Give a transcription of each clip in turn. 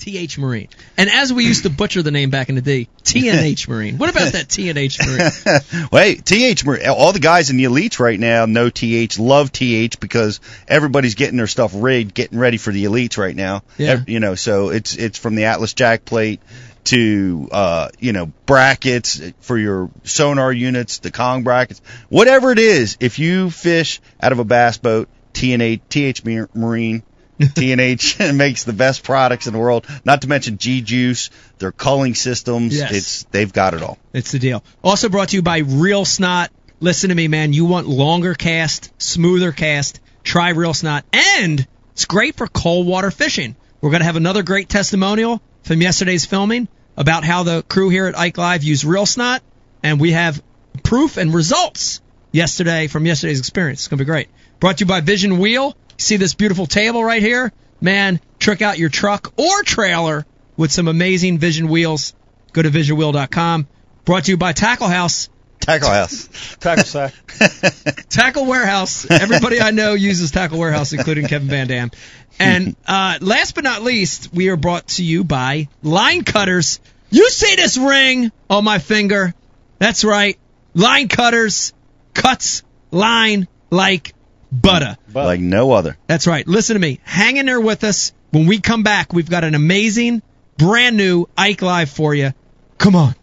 TH Marine. And as we used to butcher the name back in the day, TNH Marine. What about that TNH Marine? Wait, TH, Mar- all the guys in the elites right now know TH, love TH because everybody's getting their stuff rigged, getting ready for the elites right now. Yeah. You know, so it's it's from the Atlas jack plate to uh, you know brackets for your sonar units, the Kong brackets, whatever it is. If you fish out of a bass boat, TNH, TH Marine. TNH makes the best products in the world. Not to mention G Juice, their culling systems. Yes. It's they've got it all. It's the deal. Also brought to you by Real Snot. Listen to me, man. You want longer cast, smoother cast. Try Real Snot. And it's great for cold water fishing. We're going to have another great testimonial from yesterday's filming about how the crew here at Ike Live use Real Snot. And we have proof and results yesterday from yesterday's experience. It's going to be great. Brought to you by Vision Wheel. See this beautiful table right here? Man, trick out your truck or trailer with some amazing Vision wheels. Go to visionwheel.com. Brought to you by Tackle House. Tackle House. Tackle sack. Tackle Warehouse. Everybody I know uses Tackle Warehouse, including Kevin Van Dam. And uh, last but not least, we are brought to you by Line Cutters. You see this ring on my finger? That's right. Line Cutters cuts line like butter. like no other. That's right. Listen to me. Hang in there with us. When we come back, we've got an amazing, brand new Ike Live for you. Come on.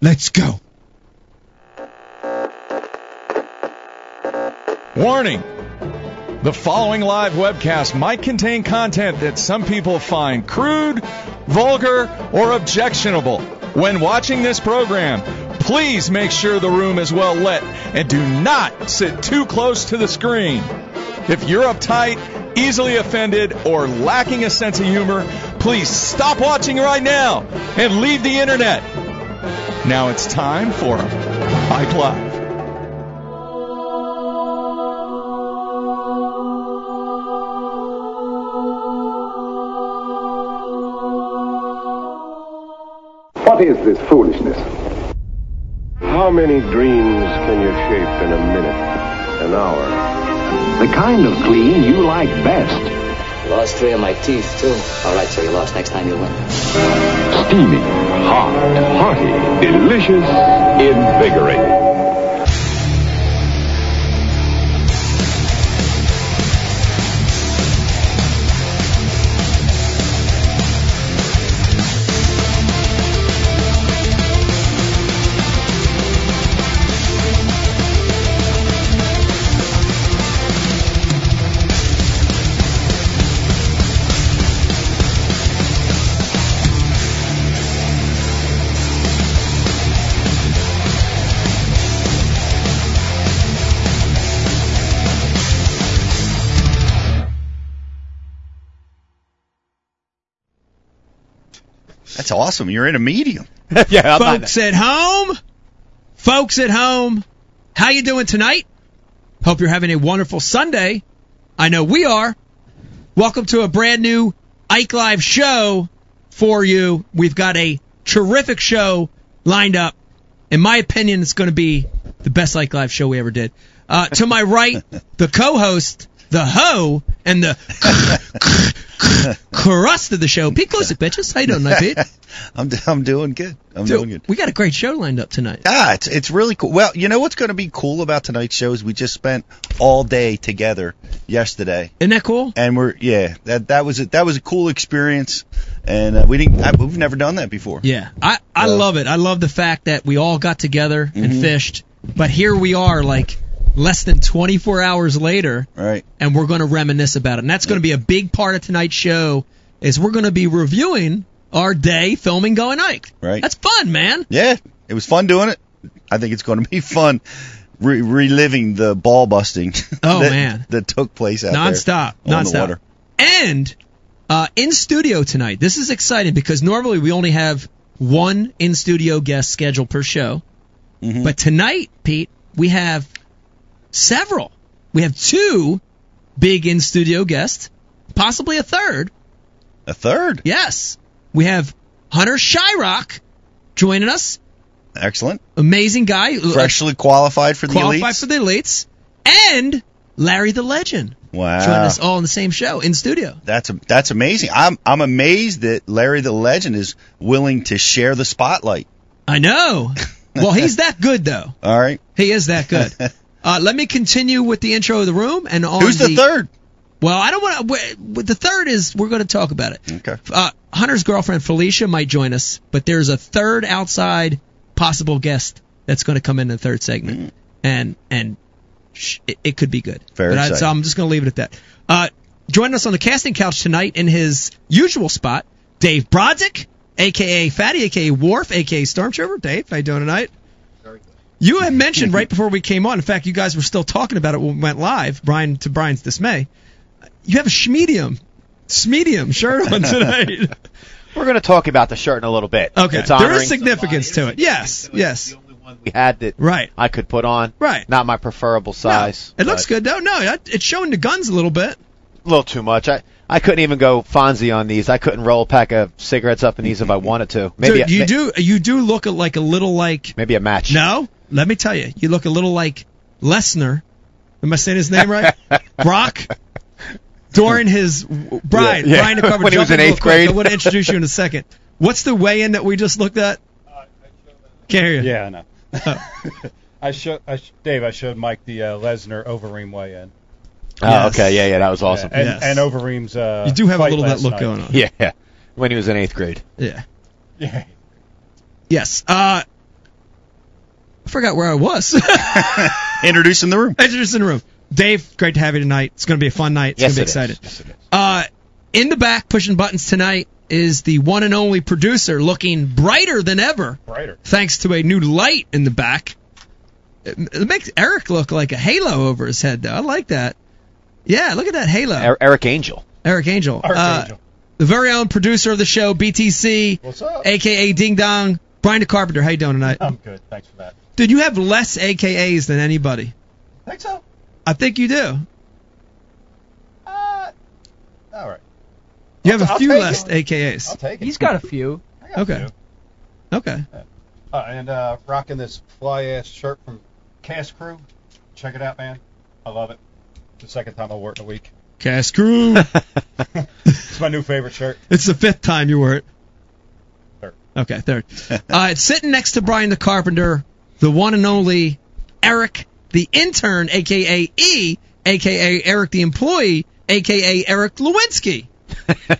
Let's go. Warning! The following live webcast might contain content that some people find crude, vulgar, or objectionable. When watching this program, please make sure the room is well lit and do not sit too close to the screen. If you're uptight, easily offended, or lacking a sense of humor, please stop watching right now and leave the internet. Now it's time for Ike Live. What is this foolishness? How many dreams can you shape in a minute, an hour? The kind of clean you like best. Lost three of my teeth, too. All right, so you lost. Next time you'll win. Steamy, hot, hearty, delicious, invigorating. That's awesome. You're in a medium. yeah, I'm not- folks at home, folks at home, how you doing tonight? Hope you're having a wonderful Sunday. I know we are. Welcome to a brand new Ike Live show for you. We've got a terrific show lined up. In my opinion, it's going to be the best Ike Live show we ever did. Uh, to my right, the co-host, the hoe, and the crust of the show, Pete Gluszek, bitches. How you doing, tonight, Pete? I'm I'm doing good. I'm Dude, doing good. we got a great show lined up tonight. Ah, it's it's really cool. Well, you know what's going to be cool about tonight's show is we just spent all day together yesterday, Isn't that cool? and we're yeah that that was a, that was a cool experience, and uh, we didn't I, we've never done that before. Yeah, I I Yeah. love it. I love the fact that we all got together and Mhm. fished, but here we are, like less than 24 hours later, Right. and we're going to reminisce about it. And that's going to be a big part of tonight's show. Is we're going to be reviewing our day filming Going Ike. Right. That's fun, man. Yeah, it was fun doing it. I think it's going to be fun re- reliving the ball busting. Oh, that, man. that took place out nonstop, there on nonstop. the water. And uh, in studio tonight, this is exciting because normally we only have one in studio guest scheduled per show. Mhm. But tonight, Pete, we have several. We have two big in studio guests, possibly a third. A third. Yes. We have Hunter Shryock joining us. Excellent. Amazing guy. Freshly qualified for the qualified elites. for the elites. And Larry the Legend wow. joining us all in the same show in studio. That's a, that's amazing. I'm I'm amazed that Larry the Legend is willing to share the spotlight. I know. Well, he's that good though. All right. He is that good. Uh, let me continue with the intro of the room and on Who's the third? Well, I don't want to. The third is we're going to talk about it. Okay. Uh, Hunter's girlfriend Felicia might join us, but there's a third outside possible guest that's going to come in the third segment, and and sh- it, it could be good. But I, so. I'm just going to leave it at that. Uh, joining us on the casting couch tonight in his usual spot, Dave Brodzik, aka Fatty, aka Worf, aka Stormtrooper. Dave, how you doing tonight? You had mentioned right mm-hmm. before we came on. In fact, you guys were still talking about it when we went live. Brian to Brian's dismay, you have a schmedium, schmedium shirt on tonight. We're going to talk about the shirt in a little bit. Okay, It's there is significance to it. Yes, yes, we had that right, I could put on. right. Not my preferable size. No, It looks good though. No, it's showing the guns a little bit. A little too much. I I couldn't even go Fonzie on these. I couldn't roll a pack of cigarettes up in these if I wanted to. Maybe Dude, you do you do look like a little like Maybe a match. no. Let me tell you, you look a little like Lesnar. Am I saying his name right? Brock. During his Brian, Yeah, yeah. Brian, to cover When he was jump in real eighth quick. grade. I want to introduce you in a second. What's the weigh-in that we just looked at? Can't hear you. Yeah, I know. I showed I, Dave. I showed Mike the uh, Lesnar Overeem weigh-in. Oh, Yes. okay. Yeah, yeah. That was awesome. And, Yes. and Overeem's. Uh, You do have a little of that look night. going on. Yeah. When he was in eighth grade. Yeah. Yeah. Yes. Uh, I forgot where I was. Introducing the room. Introduce in the room. Dave, great to have you tonight. It's going to be a fun night. It's Yes, going to be it is. excited. Yes, it is. Uh, in the back, pushing buttons tonight is the one and only producer, looking brighter than ever, Brighter. thanks to a new light in the back. It, it makes Eric look like a halo over his head, though. I like that. Yeah, look at that halo. Er- Eric Angel. Eric Angel. Uh, Archangel. the very own producer of the show, BTC, What's up? aka Ding Dong. Brian the Carpenter, how you doing tonight? I'm good. Thanks for that. Dude, you have less AKAs than anybody. I think so? I think you do. Uh, all right. You have a I'll few less it. AKAs. I'll take it. He's got a few. I got Okay. a few. Okay. Uh, and uh, rocking this fly ass shirt from Cast Crew. Check it out, man. I love it. It's the second time I wore it in a week. Cast crew. It's my new favorite shirt. it's the fifth time you wore it. Third. Okay, third. uh, sitting next to Brian the Carpenter, the one and only Eric the intern, aka E, aka Eric the employee, aka Eric Lewinsky. How you think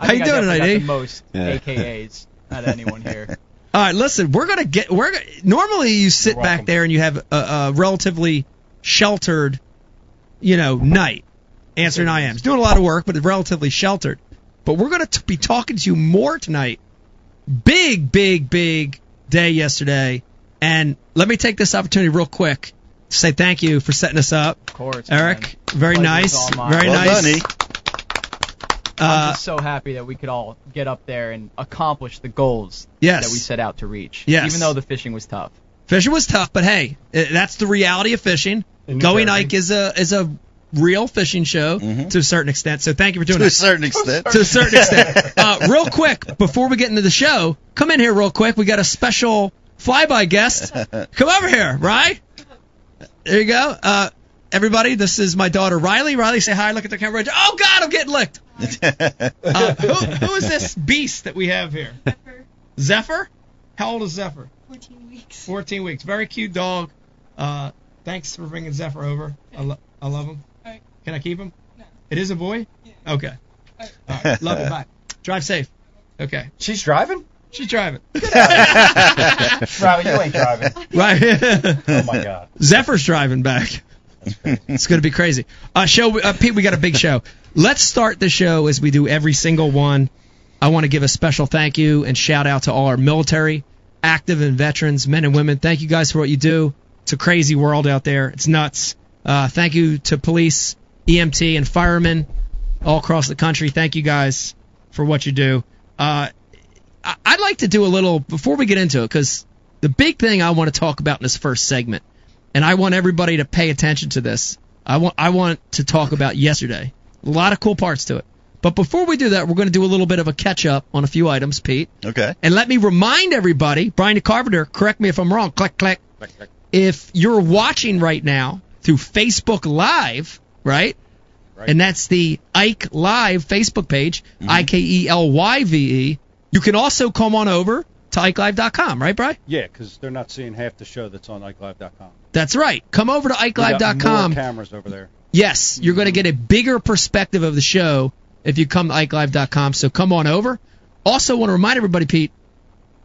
I doing definitely tonight, got eh? the most Yeah. AKAs out of anyone here. All right, listen, we're gonna get. We're gonna, normally you sit back there and you have a, a relatively sheltered, you know, night answering IMs, doing a lot of work, but relatively sheltered. But we're gonna t- be talking to you more tonight. Big, big, big day yesterday, and let me take this opportunity real quick to say thank you for setting us up, Of course. Eric. man. Very nice, very Well nice. done, E. I'm Uh, just so happy that we could all get up there and accomplish the goals Yes. that we set out to reach. Yes. Even though the fishing was tough. Fishing was tough, but hey, that's the reality of fishing. Going Jersey. Ike is a is a real fishing show to a certain extent. So thank you for doing it. To a certain extent. to a certain extent. Uh, real quick, before we get into the show, come in here real quick. We got a special flyby guest. Come over here, right? There you go. Uh, everybody, this is my daughter Riley. Riley, say hi. Look at the camera. Oh God, I'm getting licked. Uh, who, who is this beast that we have here? Zephyr. How old is Zephyr? 14 weeks. 14 weeks. Very cute dog. Uh, thanks for bringing Zephyr over. I, lo- I love him. Alright. Can I keep him? No. It is a boy? Yeah. Okay. Alright. Love you. Bye. Drive safe. Okay. She's driving? She's driving. Driving, you ain't driving. right. Oh my God. Zephyr's driving back. it's going to be crazy. Uh, show, uh, Pete, we got a big show. Let's start the show as we do every single one. I want to give a special thank you and shout out to all our military, active and veterans, men and women. Thank you guys for what you do. It's a crazy world out there. It's nuts. Uh, thank you to police, EMT, and firemen all across the country. Thank you guys for what you do. Uh, I'd like to do a little before we get into it because the big thing I want to talk about in this first segment and I want everybody to pay attention to this. I want I want to talk about yesterday. A lot of cool parts to it. But before we do that, we're going to do a little bit of a catch up on a few items, Pete. Okay. And let me remind everybody, Brian Carpenter, correct me if I'm wrong. Click, click. If you're watching right now through Facebook Live, right? And that's the Ike Live Facebook page, mm-hmm. I K E L Y V E. You can also come on over to IkeLive.com, right, Brian? Yeah, because they're not seeing half the show that's on IkeLive.com. That's right. Come over to IkeLive.com. more cameras over there. Yes, you're going to get a bigger perspective of the show if you come to IkeLive.com. So come on over. Also, want to remind everybody, Pete,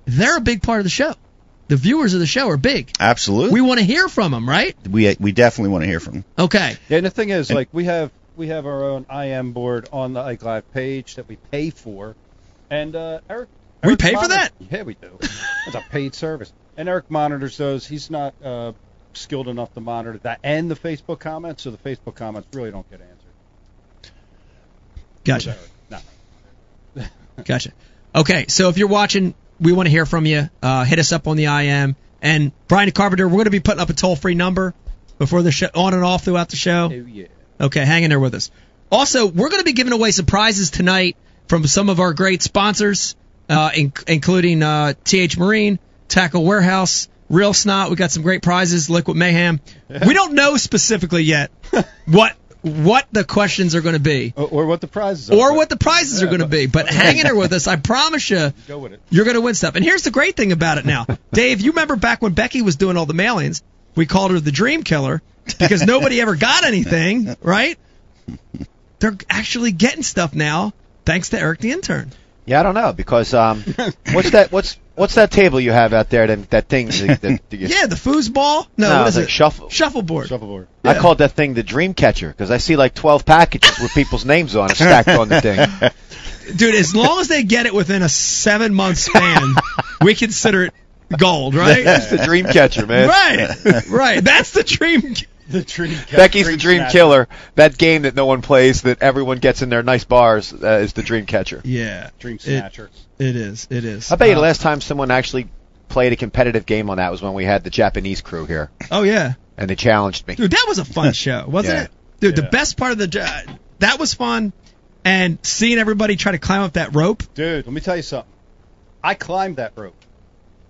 they're a big part of the show. The viewers of the show are big. Absolutely. We want to hear from them, right? We we definitely want to hear from them. Okay. Yeah, and the thing is, like we have we have our own IM board on the Ike Live page that we pay for, and uh, Eric. We Eric pay for that? Yeah, we do. It's a paid service, and Eric monitors those. He's not uh, skilled enough to monitor that and the Facebook comments, so the Facebook comments really don't get answered. Gotcha. No. Gotcha. Okay, so if you're watching, we want to hear from you. Uh, hit us up on the IM. And Brian Carpenter, we're going to be putting up a toll free number before the show, on and off throughout the show. Oh yeah. Okay, hang in there with us. Also, we're going to be giving away surprises tonight from some of our great sponsors, uh, in, including uh, TH Marine, Tackle Warehouse, Real Snot. We got some great prizes, Liquid Mayhem. We don't know specifically yet what what the questions are going to be, Or, or what the prizes are. or what the prizes are going to be. But hang in there with us. I promise you, Go with it. you're going to win stuff. And here's the great thing about it now. Dave, you remember back when Becky was doing all the mailings, we called her the Dream Killer because nobody ever got anything, right? They're actually getting stuff now thanks to Eric the intern. Yeah, I don't know because um, what's that? What's what's that table you have out there? That that thing. That, that, that you- Yeah, the foosball. No, No, what it's is like it? shuffle. Shuffleboard. Shuffleboard. I Yeah. called that thing the dream catcher because I see like 12 packages with people's names on it stacked on the thing. Dude, as long as they get it within a seven month span, we consider it gold, right? That's the dream catcher, man. Right, right. That's the dream. The dream. Becky's the dream snatcher. killer. That game that no one plays, that everyone gets in their nice bars, uh, is the dream catcher. Yeah, Dream it, snatcher. it is. It is. I bet you the Uh, last time someone actually played a competitive game on that was when we had the Japanese crew here, Oh yeah. and they challenged me. Dude, that was a fun show, wasn't Yeah. it? Dude, the Yeah. best part of the jo- that was fun, and seeing everybody try to climb up that rope. Dude, let me tell you something. I climbed that rope.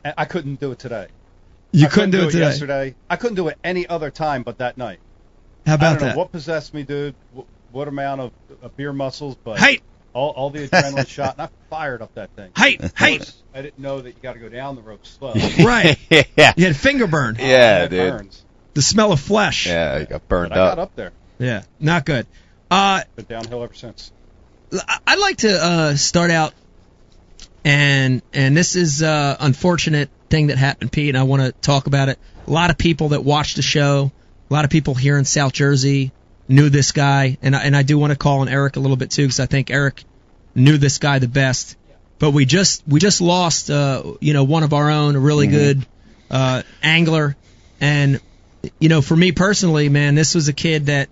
And I couldn't do it today. You I couldn't do it today. yesterday. I couldn't do it any other time but that night. How I about don't know that? what possessed me, dude. What, what amount of, of beer muscles, but Hey, all, all the adrenaline shot, and I fired up that thing. hey, hey! I didn't know that you got to go down the rope slow. Right. yeah. You had finger burn. Yeah, that dude. burns. The smell of flesh. Yeah, you got burned But I up. got up there. Yeah, not good. Uh, Been downhill ever since. I- I'd like to uh, start out, and and this is uh, unfortunate thing that happened, Pete, and I want to talk about it. A lot of people that watched the show, a lot of people here in South Jersey knew this guy, and I, and I do want to call on Eric a little bit too, because I think Eric knew this guy the best. But we just we just lost, uh, you know, one of our own, a really good uh, angler, and you know, for me personally, man, this was a kid that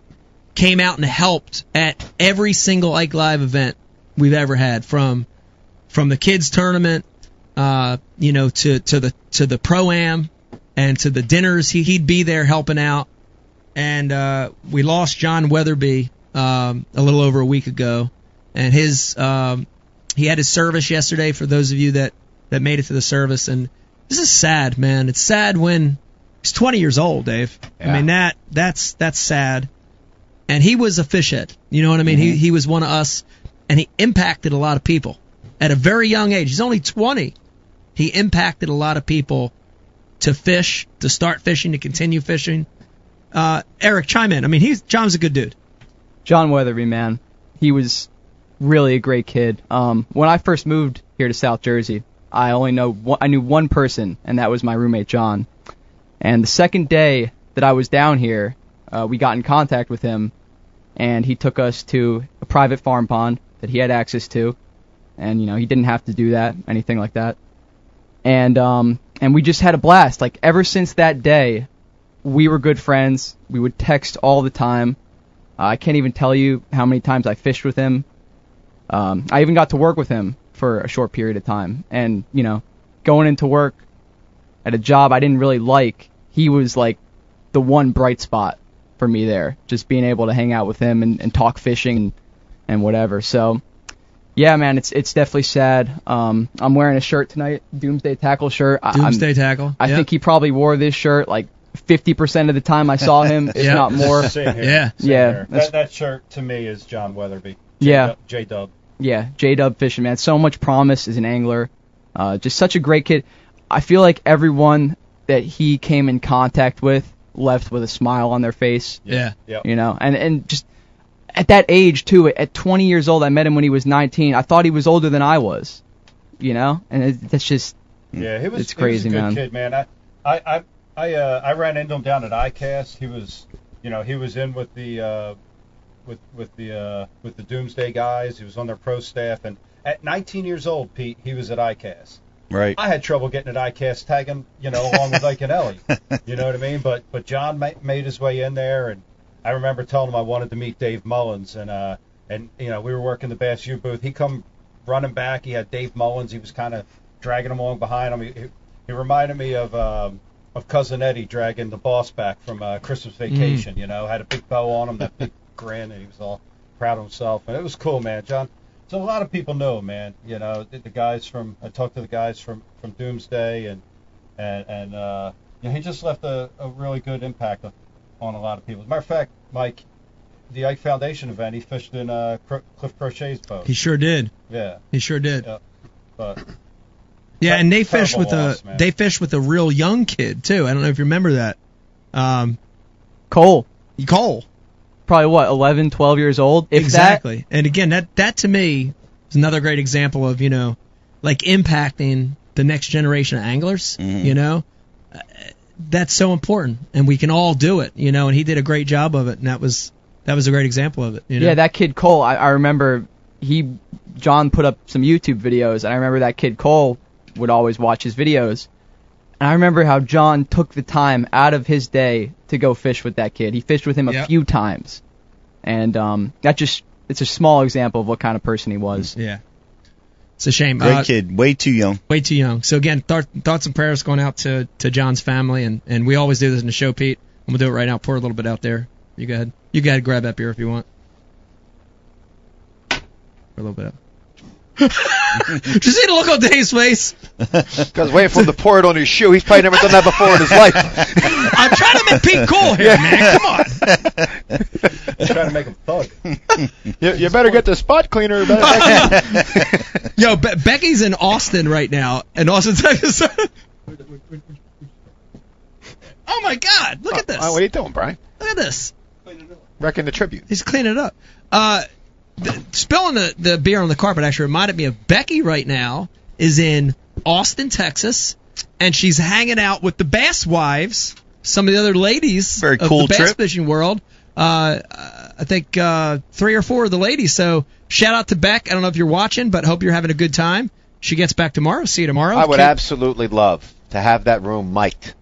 came out and helped at every single Ike Live event we've ever had, from from the kids tournament, uh, you know, to to the to the pro am and to the dinners. He he'd be there helping out. And uh, we lost John Weatherby um, a little over a week ago, and his um, he had his service yesterday. For those of you that that made it to the service, and this is sad, man. It's sad when he's 20 years old, Dave. I mean that that's that's sad. And he was a fish head. You know what I mean? He he was one of us, and he impacted a lot of people at a very young age. He's only 20. He impacted a lot of people to fish, to start fishing, to continue fishing. Uh, Eric, chime in. I mean, he's John's a good dude. John Weatherby, man, he was really a great kid. Um, when I first moved here to South Jersey, I only know I knew one person, and that was my roommate John. And the second day that I was down here, uh, we got in contact with him, and he took us to a private farm pond that he had access to, and you know he didn't have to do that, anything like that. And um, and we just had a blast. Like ever since that day, we were good friends. We would text all the time. Uh, I can't even tell you how many times I fished with him. Um, I even got to work with him for a short period of time. And, you know, going into work at a job I didn't really like, he was like the one bright spot for me there. Just being able to hang out with him and, and talk fishing and, and whatever. So, yeah, man, it's it's definitely sad. Um, I'm wearing a shirt tonight, Doomsday Tackle shirt. I- I'm- Doomsday Tackle. I Yep. think he probably wore this shirt like 50% of the time I saw him, if Yeah. not more. Same here. Yeah. Same Yeah, here. That, that shirt to me is John Weatherby. Yeah. J Dub. Yeah, J Dub fishing, man. So much promise as an angler. Uh, just such a great kid. I feel like everyone that he came in contact with left with a smile on their face. Yeah. Yep. You know, and and just at that age too. At 20 years old, I met him when he was 19. I thought he was older than I was. You know, and it, that's just Yeah, he was. It's he was crazy, a good man. kid, man. I, I, I, I, uh, I ran into him down at ICAST. He was, you know, he was in with the, uh, with with the uh, with the Doomsday guys. He was on their pro staff, and at 19 years old, Pete, he was at ICAST. Right. I had trouble getting at ICAST tagging, you know, along with Ike and Ellie. You know what I mean? But but John ma- made his way in there, and I remember telling him I wanted to meet Dave Mullins, and uh, and you know we were working the Bass U booth. He come running back. He had Dave Mullins. He was kind of dragging him along behind him. He, he, reminded me of um, of cousin Eddie dragging the boss back from uh, Christmas Vacation. You know, had a big bow on him, that big grin, and he was all proud of himself. And it was cool, man. John. So a lot of people know man. You know, the, the guys from I talked to the guys from from Doomsday, and and and uh, you know, he just left a, a really good impact on a lot of people. As a matter of fact, Mike, the Ike Foundation event, he fished in uh, Cro- Cliff Crochet's boat. He sure did. Yeah, He sure did. yeah, but Yeah, and they Terrible fished with loss, a man. they fished with a real young kid too. I don't know if you remember that. Um, Cole. Cole. Probably what 11, 12 years old. If exactly. And again, that that to me is another great example of you know, like impacting the next generation of anglers. You know, Uh, that's so important, and we can all do it. You know, and he did a great job of it, and that was that was a great example of it. You know? Yeah, that kid Cole. I, I remember he John put up some YouTube videos, and I remember that kid Cole would always watch his videos. And I remember how John took the time out of his day to go fish with that kid. He fished with him a Yep. few times, and um, that just it's a small example of what kind of person he was. Yeah. It's a shame. Great Uh, kid. Way too young. way too young. So again, thought, thoughts and prayers going out to to John's family, and and we always do this in the show, Pete. I'm gonna do it right now. Pour a little bit out there. You go ahead. You go ahead. Grab that beer if you want. Pour a little bit. Up. Did you see the look on Dave's face? Because waiting for him to pour it on his shoe. He's probably never done that before in his life. I'm trying to make Pete cool here, man. Come on. I'm trying to make him thug. you, you better get the spot cleaner. Better Yo, Be- Becky's in Austin right now, in Austin, Texas. oh my God! Look at this. Oh, what are you doing, Brian? Look at this. Wrecking the tribute. He's cleaning it up. Uh, the, spilling the, the beer on the carpet actually reminded me of Becky right now is in Austin, Texas, and she's hanging out with the Bass Wives, some of the other ladies Very of cool the bass trip. fishing world. Uh, I think uh, three or four of the ladies. So shout out to Beck. I don't know if you're watching, but hope you're having a good time. She gets back tomorrow. See you tomorrow. I would Keep- absolutely love to have that room mic'd.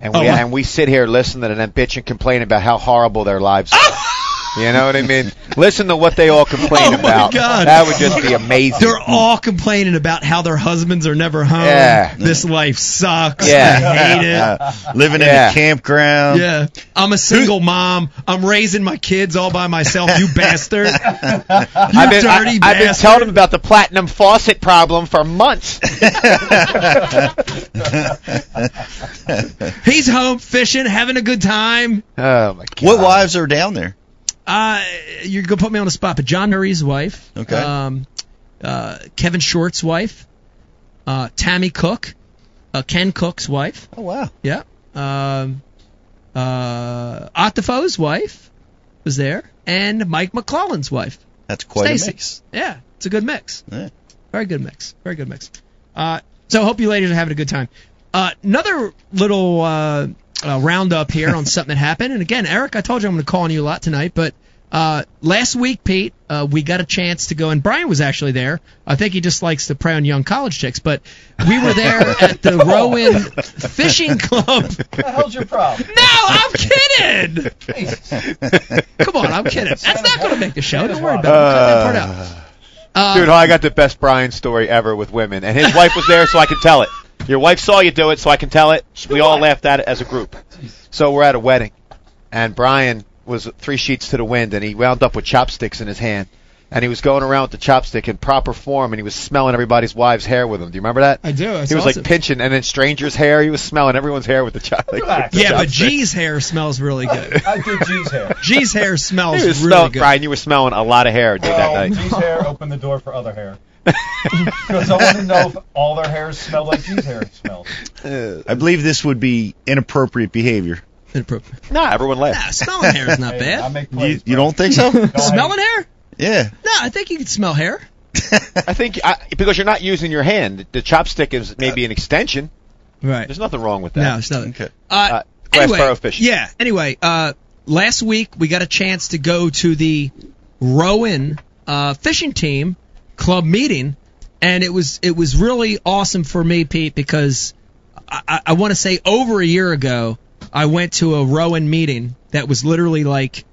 And we Oh, my- and we sit here listening and then bitch and complain about how horrible their lives are. You know what I mean? Listen to what they all complain Oh, my about. God. That would just be amazing. They're all complaining about how their husbands are never home. Yeah. This life sucks. Yeah. I hate it. Uh, living Yeah. in a campground. Yeah. I'm a single mom. I'm raising my kids all by myself, you bastard. You I've been, dirty I, have been telling them about the platinum faucet problem for months. He's home fishing, having a good time. Oh my god. What wives are down there? Uh, you're gonna put me on the spot, but John Murray's wife, Okay. um, uh, Kevin Short's wife, uh, Tammy Cook, uh, Ken Cook's wife, Oh wow. yeah, um, uh, Ott DeFoe's wife was there, and Mike McClelland's wife, That's quite Stacy. a mix. Yeah, it's a good mix. Yeah. Very good mix. Very good mix. Uh, so hope you ladies are having a good time. Uh, another little uh, uh, roundup here on something that happened. And again, Eric, I told you I'm going to call on you a lot tonight, but uh, last week, Pete, uh, we got a chance to go, and Brian was actually there. I think he just likes to prey on young college chicks, but we were there at the Rowan Fishing Club. What the hell's your problem? No, I'm kidding. Come on, I'm kidding. That's not going to make the show. Don't worry about it. We'll cut that part out. Uh, Dude, I got the best Brian story ever with women, and his wife was there, so I can tell it. Your wife saw you do it, so I can tell it. We all laughed at it as a group. So we're at a wedding, and Brian was three sheets to the wind, and he wound up with chopsticks in his hand. And he was going around with the chopstick in proper form, and he was smelling everybody's wives' hair with them. Do you remember that? I do. That's he was awesome. like pinching, and then strangers' hair. He was smelling everyone's hair with the chopstick. Like, Yeah, but chopstick. G's hair smells really good. I did G's hair. G's hair smells He was really smelling, good. Brian, you were smelling a lot of hair dude, that Well, night. G's hair opened the door for other hair. Because I want to know if all their hairs smell like G's hair smells. I believe this would be inappropriate behavior. Inappropriate. Nah, everyone laughed. Nah, smelling hair is not Hey, I bad. make You, plays. you don't think so? Smelling hair? yeah. No, I think you can smell hair. I think I, because you're not using your hand, the chopstick is maybe an extension. Right. There's nothing wrong with that. No, it's not. Okay. Uh, Uh, Glassboro anyway, fishing. Yeah. Anyway, uh, last week we got a chance to go to the Rowan uh, fishing team club meeting, and it was it was really awesome for me, Pete, because I, I, want to say over a year ago I went to a Rowan meeting that was literally like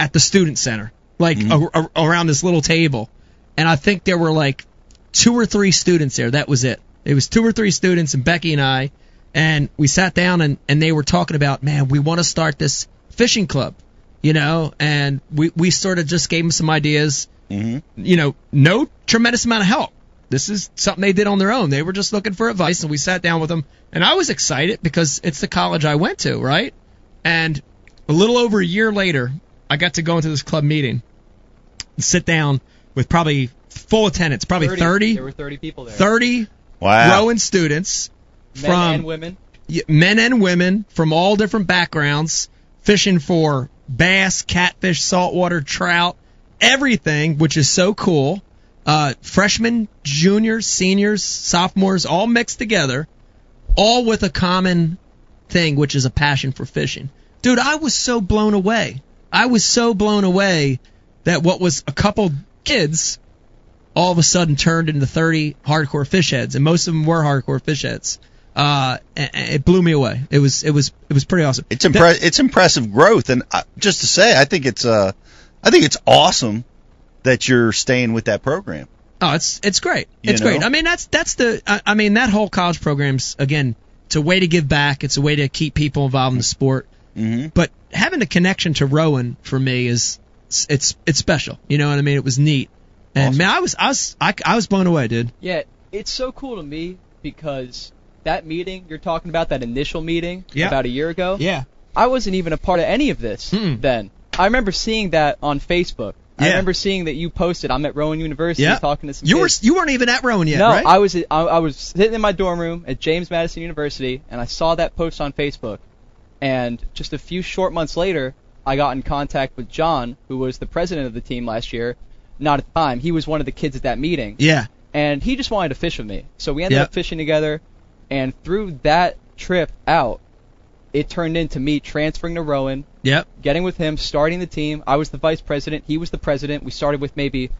at the student center, like mm-hmm. a, a, around this little table, and I think there were like two or three students there. That was it. It was two or three students and Becky and I, and we sat down and, and they were talking about, man, we want to start this fishing club, you know, and we, we sort of just gave them some ideas, hmm you know, no tremendous amount of help. This is something they did on their own. They were just looking for advice, and we sat down with them. And I was excited because it's the college I went to, right? And a little over a year later, I got to go into this club meeting and sit down with probably full attendance, probably 30, There were 30 people there. 30 Wow. Rowan students Men from and women. men and women from all different backgrounds fishing for bass, catfish, saltwater, trout, everything, which is so cool. Uh, freshmen, juniors, seniors, sophomores, all mixed together, all with a common thing, which is a passion for fishing. Dude, I was so blown away. I was so blown away that what was a couple kids all of a sudden turned into 30 hardcore fish heads, and most of them were hardcore fish heads. Uh, and, and it blew me away. It was it was it was pretty awesome. It's impre- it's impressive growth, and uh, just to say, I think it's uh, I think it's awesome that you're staying with that program. Oh, it's it's great. You It's know? great. I mean, that's that's the. I, I mean, that whole college program's again. It's a way to give back. It's a way to keep people involved in the sport. Mm-hmm. But having a connection to Rowan for me is it's it's special. You know what I mean? It was neat. And Awesome. man, I was I was I, I was blown away, dude. Yeah, it's so cool to me because that meeting you're talking about, that initial meeting Yeah. about a year ago, Yeah. I wasn't even a part of any of this Mm-mm. then. I remember seeing that on Facebook. I remember seeing that you posted. I'm at Rowan University Yeah. talking to some You were kids. you weren't even at Rowan yet, no, right? I was I, I was sitting in my dorm room at James Madison University, and I saw that post on Facebook. And just a few short months later, I got in contact with John, who was the president of the team last year. Not at the time. He was one of the kids at that meeting, yeah. and he just wanted to fish with me. So we ended Yep. up fishing together, and through that trip out, it turned into me transferring to Rowan, Yep. getting with him, starting the team. I was the vice president. He was the president. We started with maybe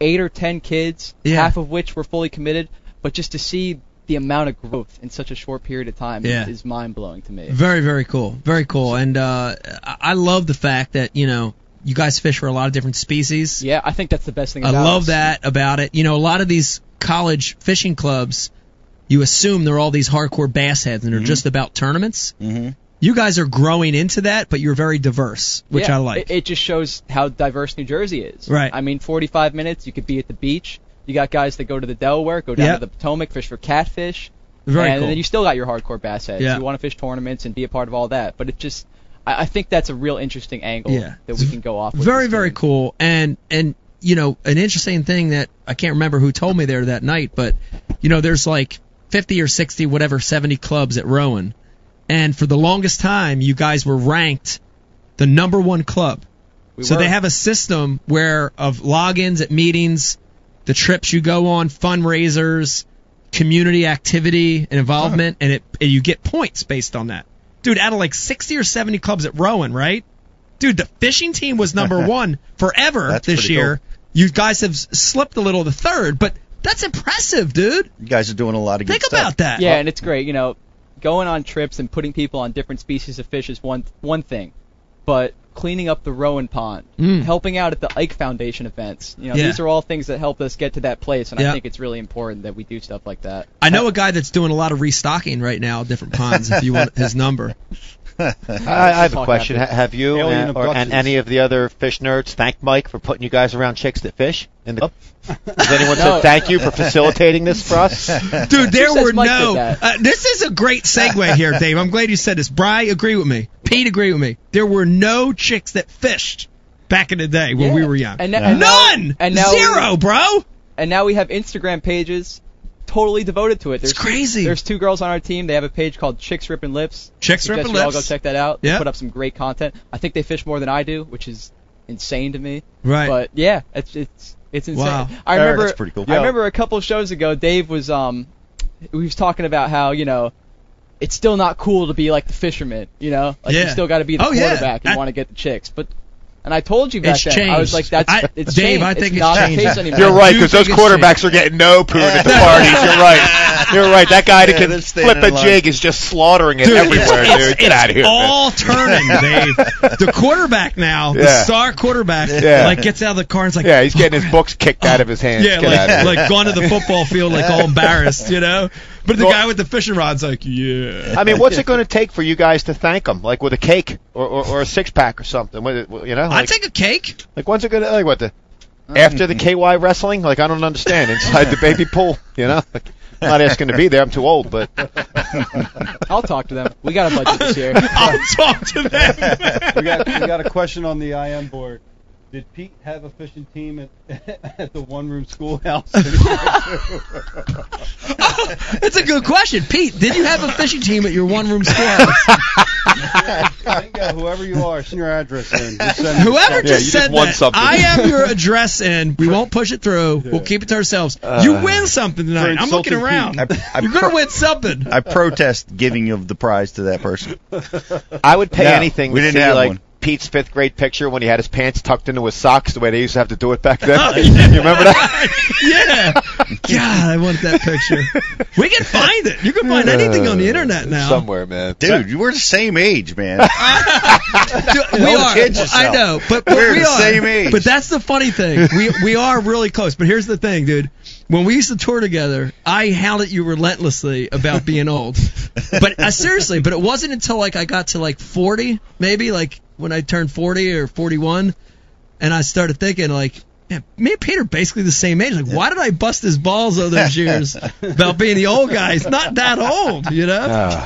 eight or ten kids, Yeah. half of which were fully committed. But just to see the amount of growth in such a short period of time Yeah. is mind blowing to me. Very, very cool. Very cool. And uh, I I love the fact that you know you guys fish for a lot of different species. Yeah, I think that's the best thing I love us. that about it. You know, a lot of these college fishing clubs, you assume they're all these hardcore bass heads and they're just about tournaments. Mm-hmm. You guys are growing into that, but you're very diverse, which yeah, I like. It, it just shows how diverse New Jersey is. Right. I mean, 45 minutes, you could be at the beach. You got guys that go to the Delaware, go down Yep. to the Potomac, fish for catfish. very and cool. then you still got your hardcore bass heads. Yeah. You want to fish tournaments and be a part of all that. But it just, I, I think that's a real interesting angle Yeah. that we can go off. With very very cool and and you know an interesting thing that i can't remember who told me there that night but you know there's like 50 or 60 whatever 70 clubs at rowan. And for the longest time you guys were ranked the number one club. We so were. they have a system where of logins at meetings the trips you go on fundraisers community activity and involvement and it and you get points based on that. Dude out of like 60 or 70 clubs at rowan right? Dude the fishing team was number one forever That's this year. You guys have slipped a little to third but that's impressive dude You guys are doing a lot of good think stuff. about that Yeah, and it's great. You know, going on trips and putting people on different species of fish is one one thing, but cleaning up the Rowan Pond, Mm. helping out at the Ike Foundation events. You know, Yeah. these are all things that help us get to that place, and Yeah. I think it's really important that we do stuff like that. I know a guy that's doing a lot of restocking right now different ponds. If you want his number, I, I have a question. about Have you Alien and, or, and any of the other fish nerds thanked Mike for putting you guys around chicks that fish? In the, Has anyone No. said thank you for facilitating this for us? dude, there says were Mike no. Uh, this is a great segue here, Dave. I'm glad you said this. Bry, agree with me. Pete, agree with me. There were no chicks that fished back in the day when Yeah. we were young. And, na- and now- None. and now Zero, bro. and now we have Instagram pages totally devoted to it. There's It's crazy. There's two girls on our team. They have a page called Chicks Ripping Lips. Chicks Suggest Ripping you all go check that out. They Yeah. put up some great content. I think they fish more than I do, which is insane to me. Right. But yeah, it's it's it's insane. Wow. I remember that's pretty cool. I remember a couple of shows ago, Dave was um, he was talking about how you know. It's still not cool to be like the fisherman, you know. Like Yeah. you still got to be the Oh, yeah. quarterback and want to get the chicks. But and I told you back It's then, I was like, that's I- it's Dave, changed. I think it's it's not changed. the case anymore. You're right, because those think it's quarterbacks are getting no poon at the parties. You're right. You're right. That guy that can flip a in line. jig is just slaughtering it Dude, everywhere, it's, dude. it's, Get out of here. man. all turning, Dave. The quarterback now, the star quarterback, Yeah. like gets out of the car and is like, Yeah, he's getting his oh, books kicked out of his hands. yeah, Get like, here. like gone to the football field, like all embarrassed, you know. But the Well- guy with the fishing rod's like, yeah. I mean, what's it going to take for you guys to thank him? Like with a cake or, or, or a six pack or something? What it- You know, I'd take a cake. like when's it going to like what the mm. after the KY wrestling? Like I don't understand inside the baby pool. You know, like, I'm not asking to be there. I'm too old, but I'll talk to them. We got a budget this year. I'll talk to them. we got we got a question on the IM board. Did Pete have a fishing team at at the one room schoolhouse? Oh, That's a good question, Pete. Did you have a fishing team at your one-room schoolhouse? Bingo, whoever you are, send your address in. Just send Whoever Yeah, just you just said won that, something. I am your address in. We won't push it through. We'll keep it to ourselves. Uh, you win something tonight. I'm looking around. I, I, You're gonna pro- win something. I protest giving of the prize to that person. I would pay No, anything we to didn't see have like one. Pete's fifth grade picture when he had his pants tucked into his socks the way they used to have to do it back then. Oh, yeah. You remember that? yeah. God, I want that picture. We can find it. You can find anything on the internet now. Somewhere, man. Dude, you were the same age, man. Dude, we Don't are. kid yourself. I know, but, but We're we the are. same age. But that's the funny thing. We we are really close. But here's the thing, dude. When we used to tour together, I hounded you relentlessly about being old. But uh, seriously, but it wasn't until like I got to like 40, maybe like when I turned 40 or 41, and I started thinking like. Man, me and Peter are basically the same age. Like, why did I bust his balls all those years about being the old guy? He's not that old, you know.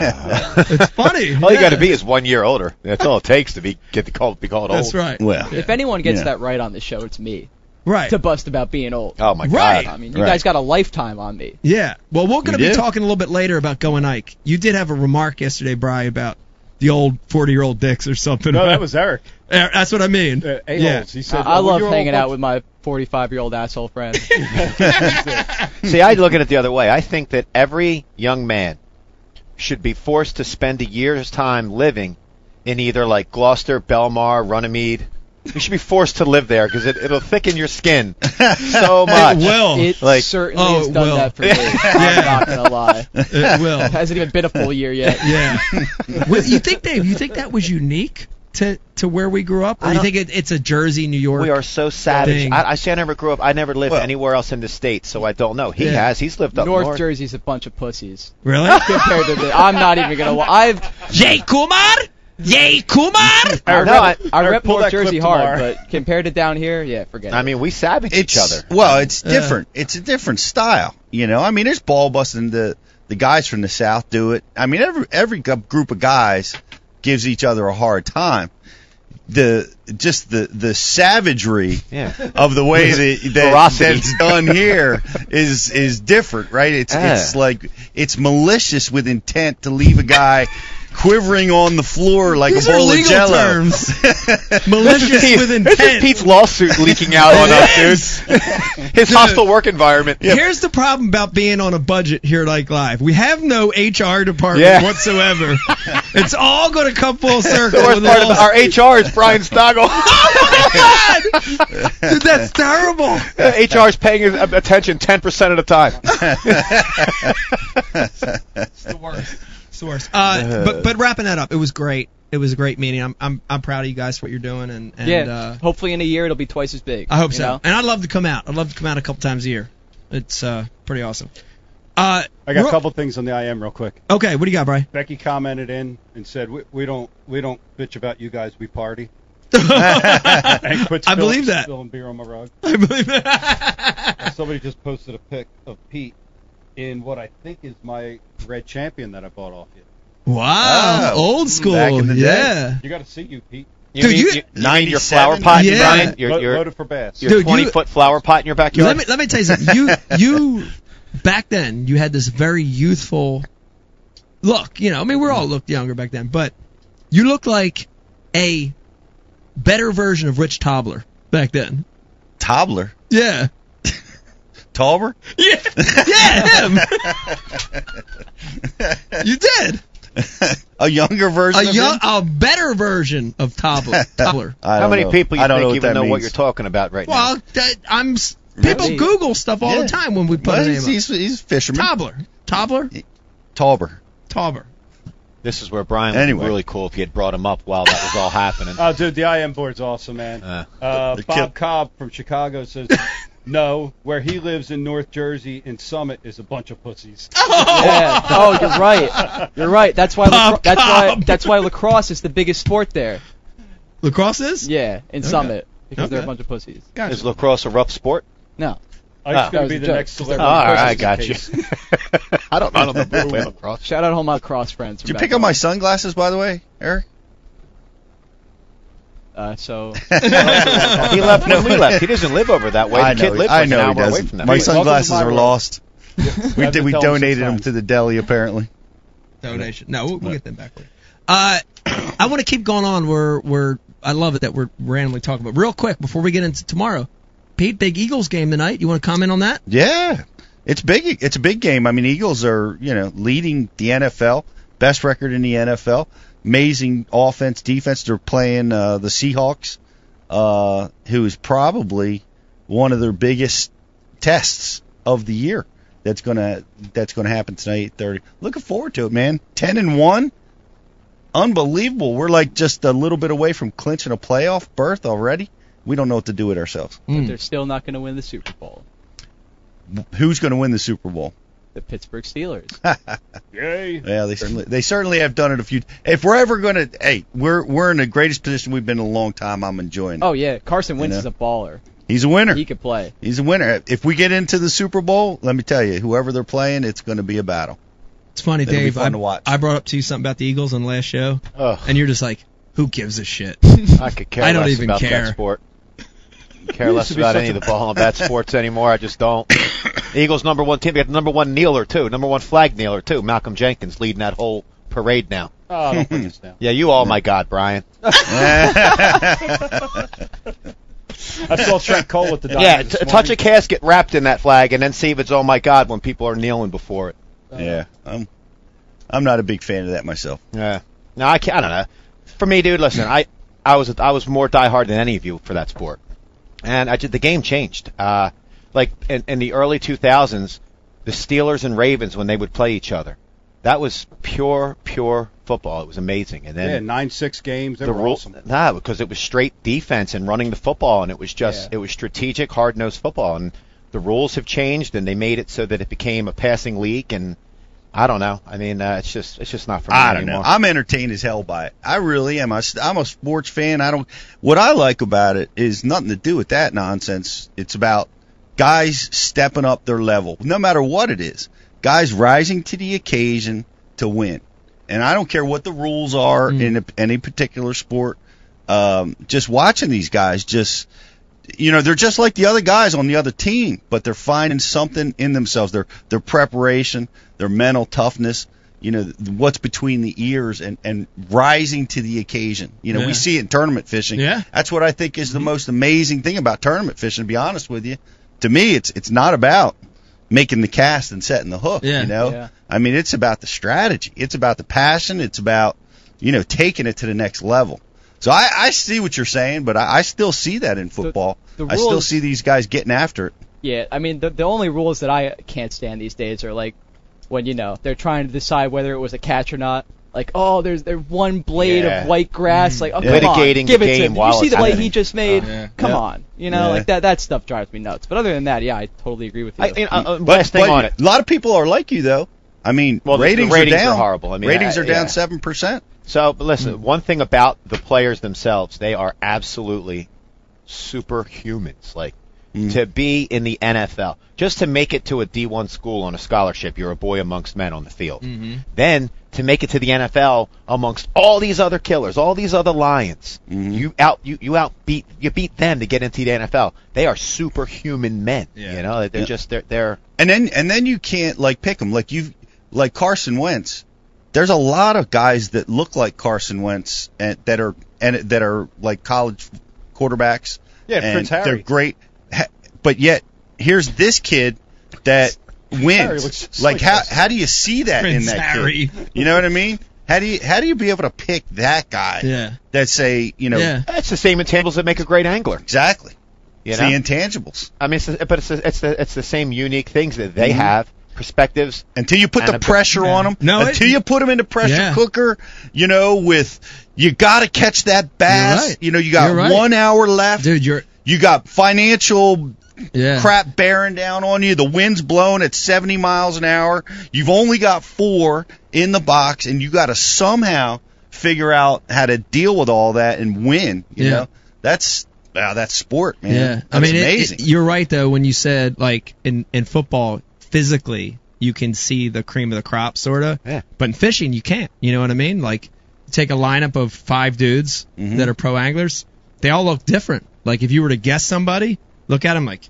it's funny. All you got to be is one year older. That's all it takes to be get the call be called That's old. That's right. well, If anyone gets Yeah. that right on the show, it's me. Right. To bust about being old. Oh my Right. god. I mean, you Right. guys got a lifetime on me. Yeah. Well, we're going to be do. talking a little bit later about going Ike. You did have a remark yesterday, Bry, about the old 40 year old dicks or something. no, that was Eric. That's what I mean. Uh, yeah. He said, I, I "Oh, love hanging out with my 45 year old asshole friend. See, I look at it the other way. I think that every young man should be forced to spend a year's time living in either like Gloucester, Belmar, Runnemede. You should be forced to live there because it, it'll thicken your skin so much. It will. It Like- certainly Oh, has it done will. that for me. I'm not gonna lie. It will. It hasn't even been a full year yet. Yeah. well, you think, Dave, you think that was unique to, to where we grew up? Or I you think it, it's a Jersey, New York? We are so savage. I, I say I never grew up. I never lived Well- anywhere else in the states, so I don't know. He Yeah. has. He's lived up North, north. Jersey's a bunch of pussies Really? compared to the. I'm not even gonna. I've Yay, Kumar! Yay, Kumar! I No, rep, I- I rep pull North that Jersey hard, tomorrow. but compared to down here, yeah, forget I mean, we savage it's each other. well, it's Yeah. different. It's a different style. You know, I mean, there's ball busting. The the guys from the south do it. I mean, every every group of guys gives each other a hard time. The just the the savagery Yeah. of the way that, that that's done here is is different, right? It's it's like it's malicious with intent to leave a guy quivering on the floor like These a bowl of jello. terms. Malicious Pete- with This is. Pete's lawsuit leaking out on us, dude. His hostile work environment. Here's the problem about being on a budget here at Ike Live. We have no HR department Yeah. whatsoever. it's all going to come full circle. The worst part of our HR is Brian Stoggle. Oh bad. Dude, that's terrible. Uh, HR is paying his uh, attention 10% of the time. It's the worst. It's the worst. Uh, but but wrapping that up, it was great. It was a great meeting. I'm I'm I'm proud of you guys for what you're doing, and and yeah. uh, hopefully in a year it'll be twice as big. I hope so. know? And I'd love to come out. I'd love to come out a couple times a year. It's uh pretty awesome. Uh, I got a couple things on the IM real quick. Okay, what do you got, Bry? Becky commented in and said, "We, we don't we don't bitch about you guys. We party." and quit I spilling- believe that. Spilling beer on my rug. I believe that. Somebody just posted a pic of Pete in what I think is my red champion that I bought off you. Wow, Oh, old school. back in the day. yeah. You got to see you, Pete. You Dude, need, you- you, you need your flower pot, Yeah. Brian? Your, Lo- your, loaded for bass. your Dude, 20 you- foot flower pot in your backyard? Let me let me tell you something. You you back then you had this very youthful look. You know, I mean, we all looked younger back then, but you looked like a better version of Rich Tobler back then. Toddler. Yeah. Tauber? Yeah. Yeah, him. you did. a younger version A of young, him? a better version of Tobler. Tobler. How many know. people you I don't think know even what that know what you're talking about right now? Well, that, I'm. People Maybe. Google stuff all Yeah. the time when we put Well, a name he's, up. he's, he's a fisherman. Tobler. Tobler. Tauber. Tauber. This is where Brian would Anyway. be really cool if you had brought him up while that was all happening. Oh, dude, the IM board's awesome, man. Uh, Uh, Bob kill- Cobb from Chicago says, "No, where he lives in North Jersey in Summit is a bunch of pussies." Yeah. Oh, you're right. You're right. That's why. Bob lacro- that's why. That's why lacrosse is the biggest sport there. Lacrosse is? Yeah, in Summit because they're a bunch of pussies. Gotcha. is lacrosse a rough sport? No. Ike's Ah. going to be the joke. next Oh, celebrity. all right, I got you. I don't know. I don't know play lacrosse. Shout out all my lacrosse friends. Did you pick up my sunglasses, by the way, Eric? Uh, so he left when we left. He doesn't live over that way. I The kid know, lives I like know an he hour away doesn't. from that. My Welcome sunglasses my are world. lost. We did. We donated six them to the deli, apparently. donation. No, we'll, we'll get them back. later. Uh, I want to keep going on. We're we're I love it that we're randomly talking about. Real quick before we get into tomorrow, Pete, big Eagles game tonight. You want to comment on that? Yeah, it's big. It's a big game. I mean, Eagles are you know leading the NFL, best record in the NFL. Amazing offense, defense. They're playing uh, the Seahawks, uh, who is probably one of their biggest tests of the year. That's gonna that's gonna happen tonight, eight thirty. Looking forward to it, man. Ten and one, unbelievable. We're like just a little bit away from clinching a playoff berth already. We don't know what to do with ourselves. but they're still not going to win the Super Bowl. Who's going to win the Super Bowl? The Pittsburgh Steelers. Yay! Yeah, they certainly they certainly have done it a few. If we're ever gonna, hey, we're we're in the greatest position we've been in a long time. I'm enjoying. it. Oh yeah, Carson Wentz know. is a baller. He's a winner. He could play. He's a winner. If we get into the Super Bowl, let me tell you, whoever they're playing, it's going to be a battle. It's funny, It'll be Dave. fun I, to watch. I brought up to you something about the Eagles on the last show, Ugh, and you're just like, "Who gives a shit?" I could care I don't less even about care. That. Care less about any a- of the ball and bat sports anymore. I just don't. Eagles number one team. We got the number one kneeler too. Number one flag kneeler too. Malcolm Jenkins leading that whole parade now. Oh, don't put this down. Yeah, you all my God, Brian. I saw Trent Cole at the Yeah, t- this touch a casket wrapped in that flag, and then see if it's oh my God when people are kneeling before it. Uh-huh. yeah, I'm I'm not a big fan of that myself. Yeah. No, I can't. I don't know. For me, dude, listen, I I was I was more diehard than any of you for that sport, and I did the game changed. Uh, like in, in the early 2000s, the Steelers and Ravens when they would play each other, that was pure pure football. It was amazing, and then Yeah, nine six games. They the were rule, awesome. nah, because it was straight defense and running the football, and it was just Yeah. it was strategic, hard nosed football, and the rules have changed, and they made it so that it became a passing league, and I don't know. I mean, uh, it's just it's just not for me I don't anymore. know. I'm entertained as hell by it. I really am. I, I'm a sports fan. I don't. What I like about it is nothing to do with that nonsense. It's about guys stepping up their level, no matter what it is. Guys rising to the occasion to win. And I don't care what the rules are in a, any particular sport. Um, just watching these guys, just you know, they're just like the other guys on the other team, but they're finding something in themselves. Their their preparation, their mental toughness, you know, what's between the ears and and rising to the occasion. You know, Yeah. we see it in tournament fishing. Yeah. That's what I think is the mm-hmm. most amazing thing about tournament fishing, to be honest with you. To me, it's it's not about making the cast and setting the hook, Yeah. you know? Yeah. I mean, it's about the strategy. It's about the passion. It's about, you know, taking it to the next level. So I, I see what you're saying, but I, I still see that in football. the I still see these guys getting after it. Yeah, I mean the the only rules that I can't stand these days are like when you know they're trying to decide whether it was a catch or not. Like, oh, there's there's one blade Yeah. of white grass. Like, oh, Yeah. come on, give the it to game him. while you see the play happening. he just made? yeah. Come Yeah. on, you know, Yeah. like that that stuff drives me nuts. But other than that, yeah, I totally agree with you. I, and, uh, But, last thing but on it. a lot of people are like you though. I mean, Well, the- the ratings, ratings are down. are horrible. I mean, ratings I- are down yeah. seven percent. So, but listen, one thing about the players themselves, they are absolutely superhumans. Like Mm. to be in the NFL, just to make it to a D1 school on a scholarship, you're a boy amongst men on the field. Then to make it to the NFL amongst all these other killers, all these other lions, Mm-hmm. you out you you out beat you beat them to get into the NFL. They are superhuman men. Yeah. You know, they're Yeah. just they're they're And then and then you can't like pick them like you like Carson Wentz. There's a lot of guys that look like Carson Wentz and that are and that are like college quarterbacks. Yeah, Prince Harry. They're great, but yet here's this kid that Harry wins. looks Like like how how do you see that in that Harry. kid? You know what I mean? How do you how do you be able to pick that guy? Yeah. That say you know Yeah. that's the same intangibles that make a great angler. exactly. You it's know? the intangibles. I mean, it's the, but it's the, it's the it's the same unique things that they Mhm. have, perspectives. until you put the a- pressure yeah. on them. No, it- until you put them in the pressure Yeah. cooker, you know, with you got to catch that bass. right. You know, you got right. one hour left. Dude, you're You got financial yeah. crap bearing down on you. The wind's blowing at 70 miles an hour. You've only got four in the box, and you got to somehow figure out how to deal with all that and win. You Yeah. know, that's wow, that's sport, man. Yeah, That's I mean, amazing. it- you're right though when you said like in in football, physically you can see the cream of the crop, sorta. Yeah. But in fishing, you can't. You know what I mean? Like, take a lineup of five dudes Mhm. that are pro anglers. They all look different. Like, if you were to guess somebody, look at him like,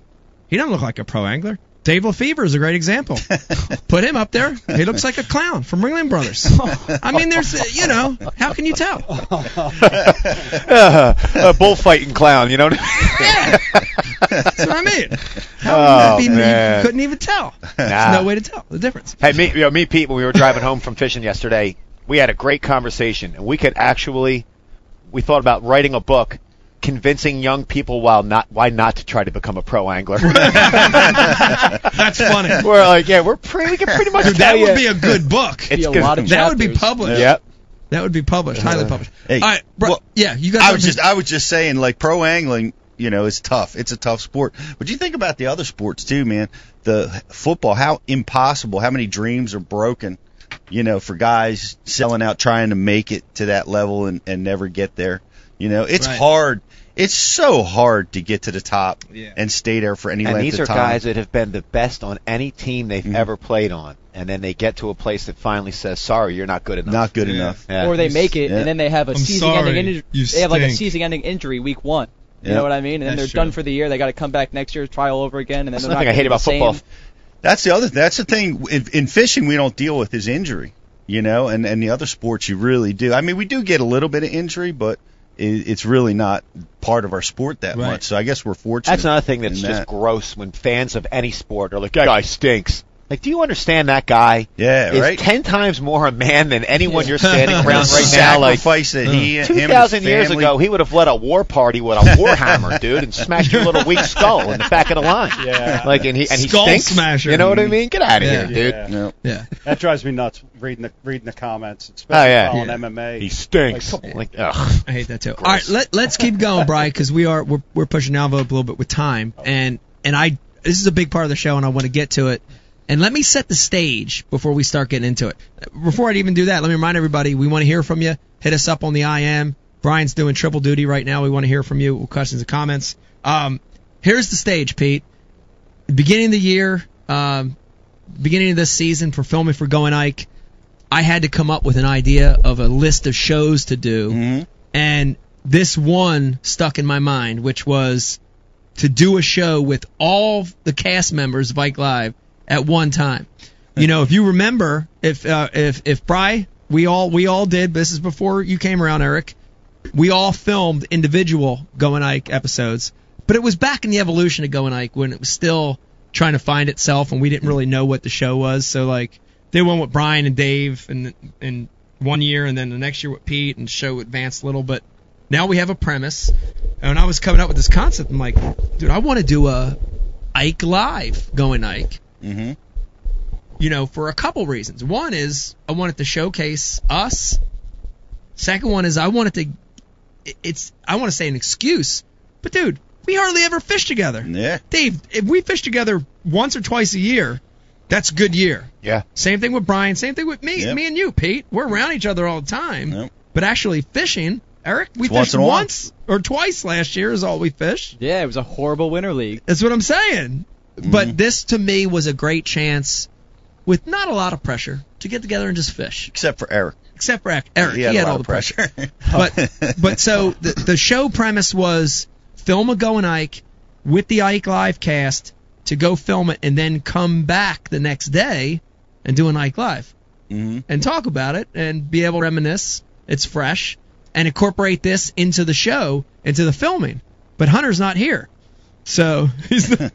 he doesn't look like a pro angler. Dave Lefebre is a great example. Put him up there. He looks like a clown from Ringling Brothers. I mean, there's, you know, how can you tell? uh, a bullfighting clown, you know. What I mean? That's what I mean. How Oh, that be? man. You couldn't even tell. There's no way to tell the difference. Hey, me, you know, me, Pete, when we were driving home from fishing yesterday, we had a great conversation, and we could actually, we thought about writing a book, convincing young people while not why not to try to become a pro angler. That's funny. we're like, yeah, we're pretty, we can pretty much Dude, tell that you. would be a good book. It's Be a good. lot of That would be published. Yep. That would be published, highly published. Hey, All right, bro, well, yeah, you got. I was just I was just saying like pro angling, you know, is tough. It's a tough sport. But you think about the other sports too, man. The football, how impossible, how many dreams are broken, you know, for guys selling out trying to make it to that level and, and never get there. You know, it's Right. hard. It's so hard to get to the top Yeah. and stay there for any And length these are guys that have been the best on any team they've Mhm. ever played on, and then they get to a place that finally says, "Sorry, you're not good enough." not good Yeah. enough. Yeah. or they make it Yeah. and then they have a I'm season-ending injury. you They have like a season-ending injury week one. You Yeah. know what I mean? And then That's they're done for the year. They got to come back next year, try all over again, and then That's they're nothing not I hate about football. That's the other. That's the thing. In, in fishing, we don't deal with his injury, you know, and and the other sports you really do. I mean, we do get a little bit of injury, but it, it's really not part of our sport that Right. much. So I guess we're fortunate. That's another thing that's just that. gross when fans of any sport are like, "That guy stinks." Like, do you understand that guy Yeah, is right. ten times more a man than anyone you're standing around The right now? Like sacrifice that he, him, two and his thousand years ago, he would have led a war party with a war hammer, dude, and smashed your little weak skull in the back of the line. Yeah. Like, and he and he Skull stinks. smasher. You know what I mean? Get out of Yeah. here, dude. Yeah. No. Yeah. That drives me nuts reading the reading the comments, Oh especially yeah, following Yeah. MMA. he stinks. Like, come. Like, ugh. I hate that too. All right, let, let's keep going, Brian, because we are we're, we're pushing the envelope a little bit with time, oh. and and I this is a big part of the show, and I want to get to it. And let me set the stage before we start getting into it. Before I even do that, let me remind everybody we want to hear from you. Hit us up on the IM. Brian's doing triple duty right now. We want to hear from you. Questions and comments. Um, here's the stage, Pete. Beginning of the year, um, beginning of this season for filming for Going Ike, I had to come up with an idea of a list of shows to do Mhm. and this one stuck in my mind, which was to do a show with all the cast members of Ike Live at one time. You know, if you remember, if uh, if if Bry, we all we all did. This is before you came around, Eric. We all filmed individual Going Ike episodes, but it was back in the evolution of Going Ike when it was still trying to find itself, and we didn't really know what the show was. So like, they went with Brian and Dave, and and one year, and then the next year with Pete, and show advanced a little. But Now we have a premise. And when I was coming up with this concept, I'm like, dude, I want to do a Ike Live going Ike. Mm-hmm. You know, for a couple reasons. One is I wanted to showcase us. Second one is I wanted to. It's I want to say an excuse, but dude, we hardly ever fish together. Yeah. Dave, if we fish together once or twice a year, that's a good year. Yeah. Same thing with Brian. Same thing with me. Yep. Me and you, Pete. We're around each other all the time. Yep. But actually fishing, Eric, we It's fished in a while. once or twice last year is all we fished. Yeah, it was a horrible winter league. That's what I'm saying. Mm-hmm. But this to me was a great chance with not a lot of pressure to get together and just fish. Except for Eric. Except for Eric. Eric He had a lot all the pressure. pressure. but but so the the show premise was film a Going Ike with the Ike live cast to go film it and then come back the next day and do an Ike live Mm-hmm. and talk about it and be able to reminisce. It's fresh and incorporate this into the show into the filming. But Hunter's not here, so he's not,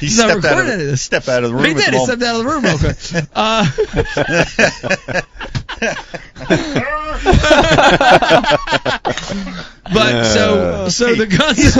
he he's not stepped out, of, this. stepped out of the room. He did. He stepped out of the room real quick. Uh, but so so the concept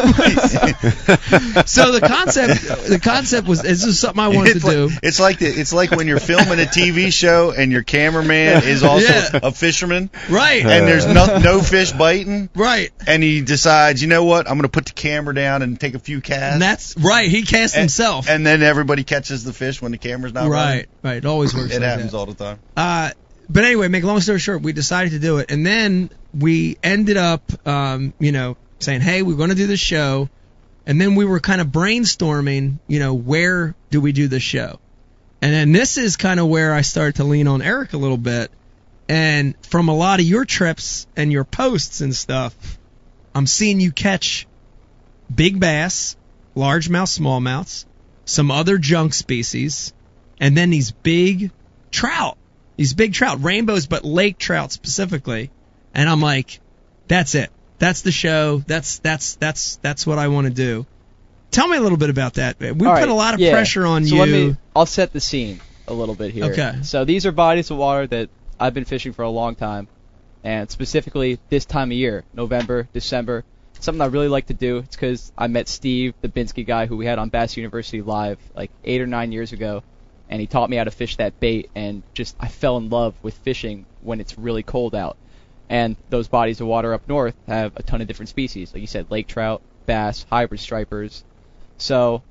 so the concept the concept was this is something I wanted it's to like, do. It's like the, it's like when you're filming a TV show and your cameraman is also Yeah. a fisherman, Right. and there's no no fish biting, Right. and he decides, you know what, I'm going to put the camera down and take a few casts. And that's right. He casts and, himself. and then everybody catches the fish when the camera's not right. Right. It always works. It like happens that. all the time. Uh, but anyway, make long story short, we decided to do it, and then we ended up, um, you know, saying, "Hey, we're going to do the show," and then we were kind of brainstorming, you know, where do we do the show? And then this is kind of where I started to lean on Eric a little bit, and from a lot of your trips and your posts and stuff, I'm seeing you catch big bass, largemouth, smallmouths, some other junk species, and then these big trout. These big trout, rainbows, but lake trout specifically. And I'm like, that's it. That's the show. That's that's that's that's what I want to do. Tell me a little bit about that. We All put right, a lot of yeah. pressure on you. so you. Let me, I'll set the scene a little bit here. Okay. So these are bodies of water that I've been fishing for a long time, and specifically this time of year, November, December. Something I really like to do. It's because I met Steve, the Binsky guy who we had on Bass University Live like eight or nine years ago, and he taught me how to fish that bait, and just I fell in love with fishing when it's really cold out. And those bodies of water up north have a ton of different species, like you said, lake trout, bass, hybrid stripers. So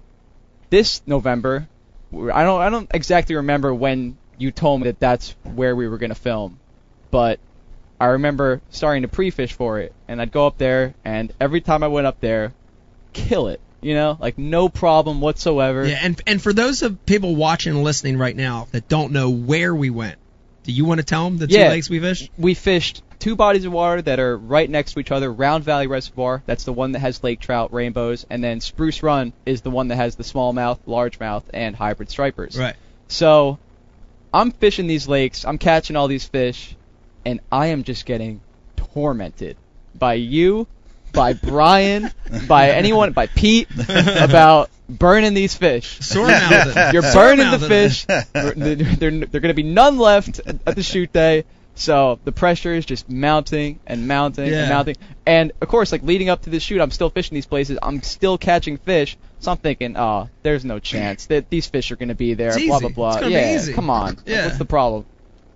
this November, I don't I don't exactly remember when you told me that that's where we were going to film, but I remember starting to pre-fish for it, and I'd go up there, and every time I went up there, kill it, you know, like no problem whatsoever. yeah, and and for those of people watching and listening right now that don't know where we went, do you want to tell them the two lakes we fished? We fished two bodies of water that are right next to each other. Round Valley Reservoir, that's the one that has lake trout, rainbows, and then Spruce Run is the one that has the smallmouth, largemouth, and hybrid stripers. Right. So I'm fishing these lakes, I'm catching all these fish, and I am just getting tormented by you, by Brian, by anyone, by Pete, about burning these fish. You're burning the fish. They're, they're, they're going to be none left at the shoot day. So the pressure is just mounting and mounting Yeah. and mounting. And of course, like leading up to this shoot, I'm still fishing these places. I'm still catching fish. So I'm thinking, oh, there's no chance that these fish are going to be there. It's blah easy. blah blah. It's gonna be yeah, come on. Yeah. What's the problem?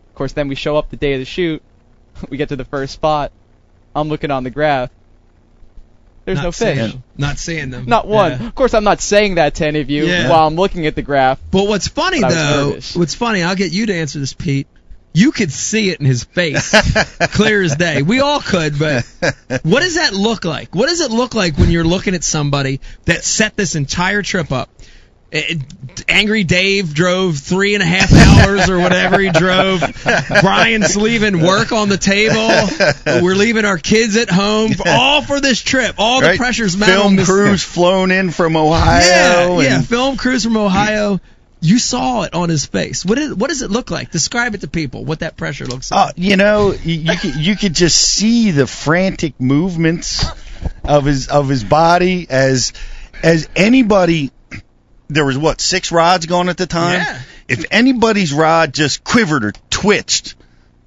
Of course, then we show up the day of the shoot. We get to the first spot. I'm looking on the graph. There's Not no fish. them. Not seeing them. Not one. Yeah. Of course, I'm not saying that to any of you Yeah. while I'm looking at the graph. But what's funny But though, what's funny, I'll get you to answer this, Pete. You could see it in his face, clear as day. We all could, but what does that look like? What does it look like when you're looking at somebody that set this entire trip up? Eh, Angry Dave drove three and a half hours or whatever he drove. Brian's leaving work on the table. We're leaving our kids at home, all for this trip. All the pressure's mounted Film this crews flown in from Ohio. yeah, yeah. Film crews from Ohio. You saw it on his face. What is, what does it look like? Describe it to people. What that pressure looks Oh, like. you know, you, you could you could just see the frantic movements of his of his body as as anybody. There was what six rods going at the time. Yeah. If anybody's rod just quivered or twitched,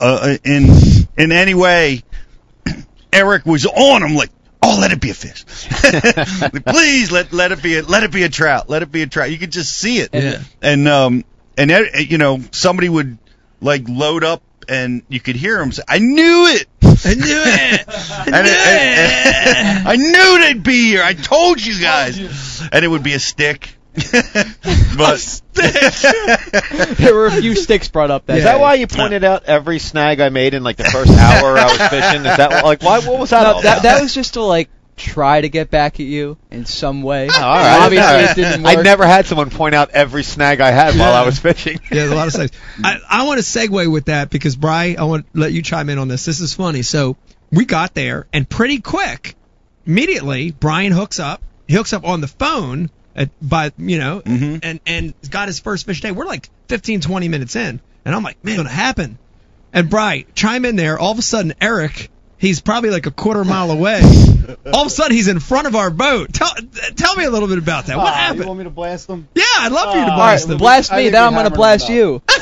uh, in in any way, Eric was on him like, oh, let it be a fish. Please let let it be a let it be a trout. Let it be a trout. You could just see it. Yeah. And um and uh, you know somebody would like load up and you could hear him say, "I knew it." I knew it. I And knew it- and- it. I knew they'd be here. I told you guys. And it would be a stick. But there were a few sticks brought up that Is that why you pointed out every snag I made in like the first hour I was fishing? Is that like why? What was that? No, all that about? that was just to like try to get back at you in some way. Oh, all right. Obviously, No. it didn't work. I never had someone point out every snag I had while Yeah. I was fishing. Yeah, there's a lot of snags. I, I want to segue with that because Bry, I want to let you chime in on this. This is funny. So we got there and pretty quick, immediately Brian hooks up. He hooks up on the phone at, by you know, Mhm. and and got his first fish day. We're like 15, 20 minutes in, and I'm like, man, what's gonna happen? And Bry, chime in there. All of a sudden, Eric. He's probably like a quarter mile away. All of a sudden, he's in front of our boat. Tell tell me a little bit about that. What Ah, happened? You want me to blast them? Yeah, I'd love for you to Uh, blast all them. blast me, think then I'm gonna blast you.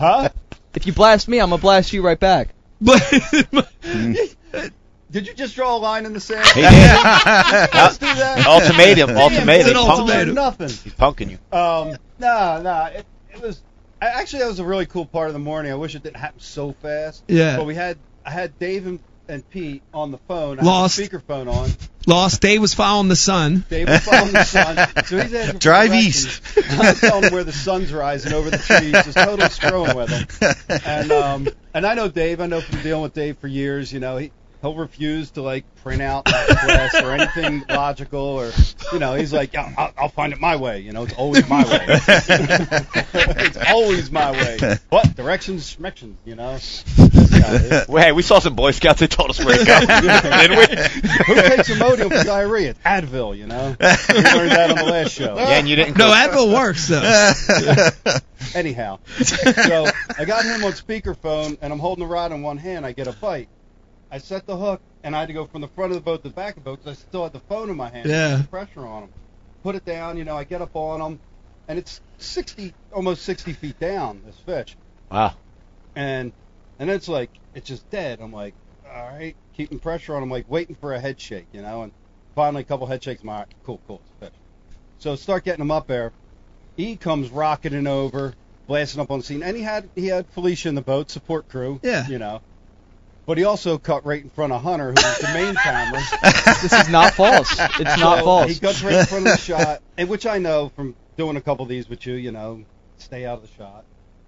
Huh? If you blast me, I'm gonna blast you right back. Did you just draw a line in the sand? He did. Let's do that. Ultimatum, ultimatum. it's an Punk- ultimatum. Nothing. He's punking you. Um, no, no. It, it was actually that was a really cool part of the morning. I wish it didn't happen so fast. Yeah. But we had I had Dave and, and Pete on the phone. I Lost. had the speakerphone on. Lost. Dave was following the sun. Dave was following the sun, so he's asking for Drive directions. I'm telling him where the sun's rising over the trees, just totally screwing with him. And um, and I know Dave. I know from dealing with Dave for years. You know, he he'll refuse to like print out MapQuest or anything logical, or you know, he's like, yeah, I'll, I'll find it my way. You know, it's always my way. it's always my way. What directions, directions You know. This guy is. Well, hey, we saw some Boy Scouts. They told us where to go, didn't we? Who takes Imodium for diarrhea? It's Advil, you know. We learned that on the last show. Yeah, and you didn't. No, go- Advil works though. Anyhow, so I got him on speakerphone, and I'm holding the rod in one hand. I get a bite. I set the hook, and I had to go from the front of the boat to the back of the boat because I still had the phone in my hand. Yeah. Put pressure on him. Put it down. You know, I get up on him, and it's 60, almost 60 feet down. This fish, Wow. and and it's like it's just dead. I'm like, all right, keeping pressure on him, like waiting for a head shake, you know. And finally, a couple head shakes. I'm like, cool, cool, it's a fish. So start getting him up there. He comes rocketing over, blasting up on the scene, and he had he had Felicia in the boat, support crew. Yeah. You know. But he also cut right in front of Hunter, who was the main camera. This is not false. It's not So false. He cuts right in front of the shot, and which I know from doing a couple of these with you, you know, stay out of the shot.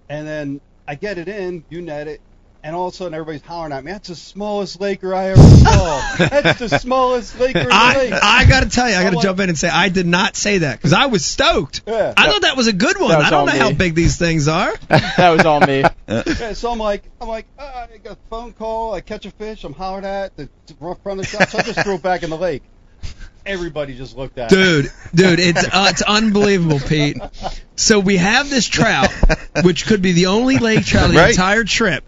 And then I get it in, you net it, and all of a sudden everybody's hollering at me. That's the smallest Laker I ever saw. That's the smallest Laker in the I lake. I gotta tell you, I gotta like- jump in and say I did not say that because I was stoked. Yeah. I thought that was a good one. I don't know me. how big these things are. that was all me. Yeah, so I'm like, I'm like, uh, I got a phone call. I catch a fish. I'm hollered at the the front of the shop. So I just threw it back in the lake. Everybody just looked at me. Dude, dude, it's uh, it's unbelievable, Pete. So we have this trout, which could be the only lake trout of the Right. entire trip.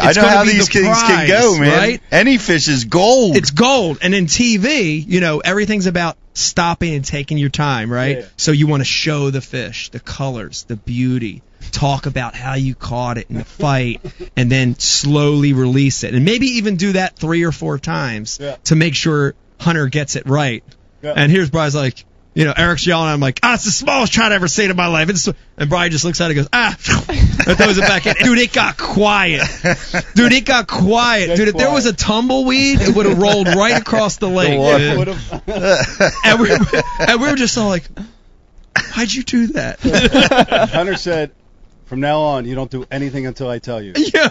I know how these the things can go, man. right? Any fish is gold. It's gold. And in TV, you know, everything's about stopping and taking your time, right? Yeah. So you want to show the fish, the colors, the beauty, talk about how you caught it in the fight, and then slowly release it. And maybe even do that three or four times Yeah. to make sure Hunter gets it right. Yeah. And here's Bry's like, you know, Eric's yelling. I'm like, ah, it's the smallest trout I've ever seen in my life. It's and Brian just looks at it and goes, ah, and throws it back in. Dude, it got quiet. Dude, it got quiet. Dude, if there was a tumbleweed, it would have rolled right across the lake. Yeah, and, we, and we were just all like, why'd you do that? Hunter said, from now on, you don't do anything until I tell you. yeah.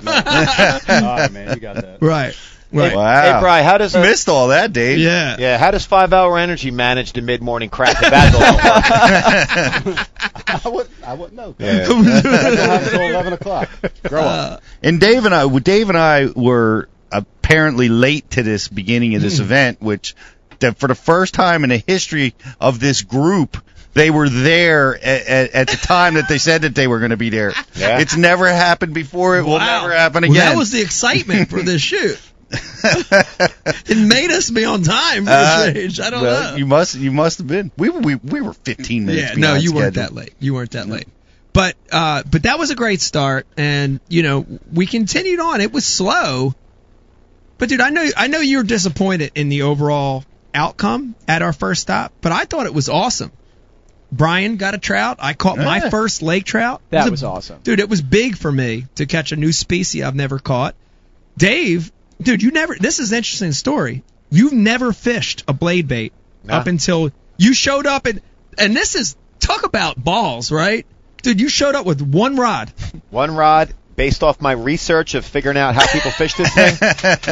All right, man, you got that. Right. Right. wow. Hey, Bry, how does a, Missed all that, Dave. Yeah. yeah, how does Five Hour Energy manage the mid morning crack if Advil don't? I wouldn't, I wouldn't know. Yeah. I until 11 o'clock. Grow up. Uh, And Dave and I, Dave and I were apparently late to this beginning of this event, which that for the first time in the history of this group, they were there at, at, at the time that they said that they were going to be there. Yeah. It's never happened before. It will never happen Well, again. that was the excitement for this shoot. It made us be on time for Uh, the change. I don't well, know. You must, you must have been. We, we, we were 15 minutes. yeah, no, behind you weren't that late. You weren't that late. But uh, but that was a great start, and you know we continued on. It was slow, but dude, I know I know you were disappointed in the overall outcome at our first stop, but I thought it was awesome. Brian got a trout. I caught my Yeah. first lake trout. It That a- was awesome. dude. It was big for me to catch a new species I've never caught. Dave, dude, you never. This is an interesting story. You've never fished a blade bait Nah. up until you showed up and and this is talk about balls, right? Dude, you showed up with one rod. One rod, based off my research of figuring out how people fish this thing.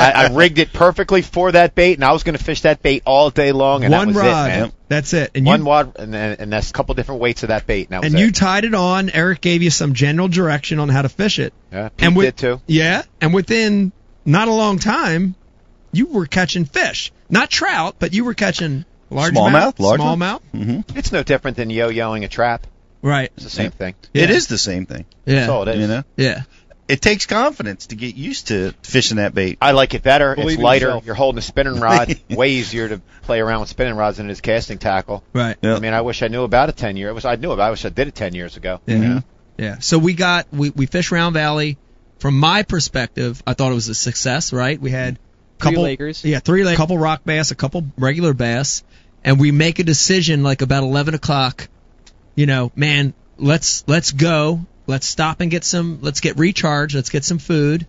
I, I rigged it perfectly for that bait, and I was going to fish that bait all day long, and one that was rod. it, man. That's it. And One you rod, and, and that's a couple different weights of that bait, and that was and it. you tied it on. Eric gave you some general direction on how to fish it. yeah, Pete and with, did too. Yeah, and within not a long time, you were catching fish, not trout, but you were catching largemouth, Smallmouth, largemouth. smallmouth. Mm-hmm. It's no different than yo-yoing a trap. Right. It's the same thing. Yeah. It is the same thing. Yeah. That's all it is. You know, Yeah. it takes confidence to get used to fishing that bait. I like it better. Believe it's lighter. yourself. You're holding a spinning rod. Way easier to play around with spinning rods than it is casting tackle. Right. Yeah. I mean, I wish I knew about it ten years. I wish I knew about. it. I wish I did it ten years ago. Yeah. Mm-hmm. Yeah. So we got we we fished Round Valley. From my perspective, I thought it was a success. Right. We had Three couple Lakers. Yeah, three like couple rock bass, a couple regular bass, and we make a decision like about eleven o'clock. You know, man, let's let's go. Let's stop and get some. Let's get recharged. Let's get some food,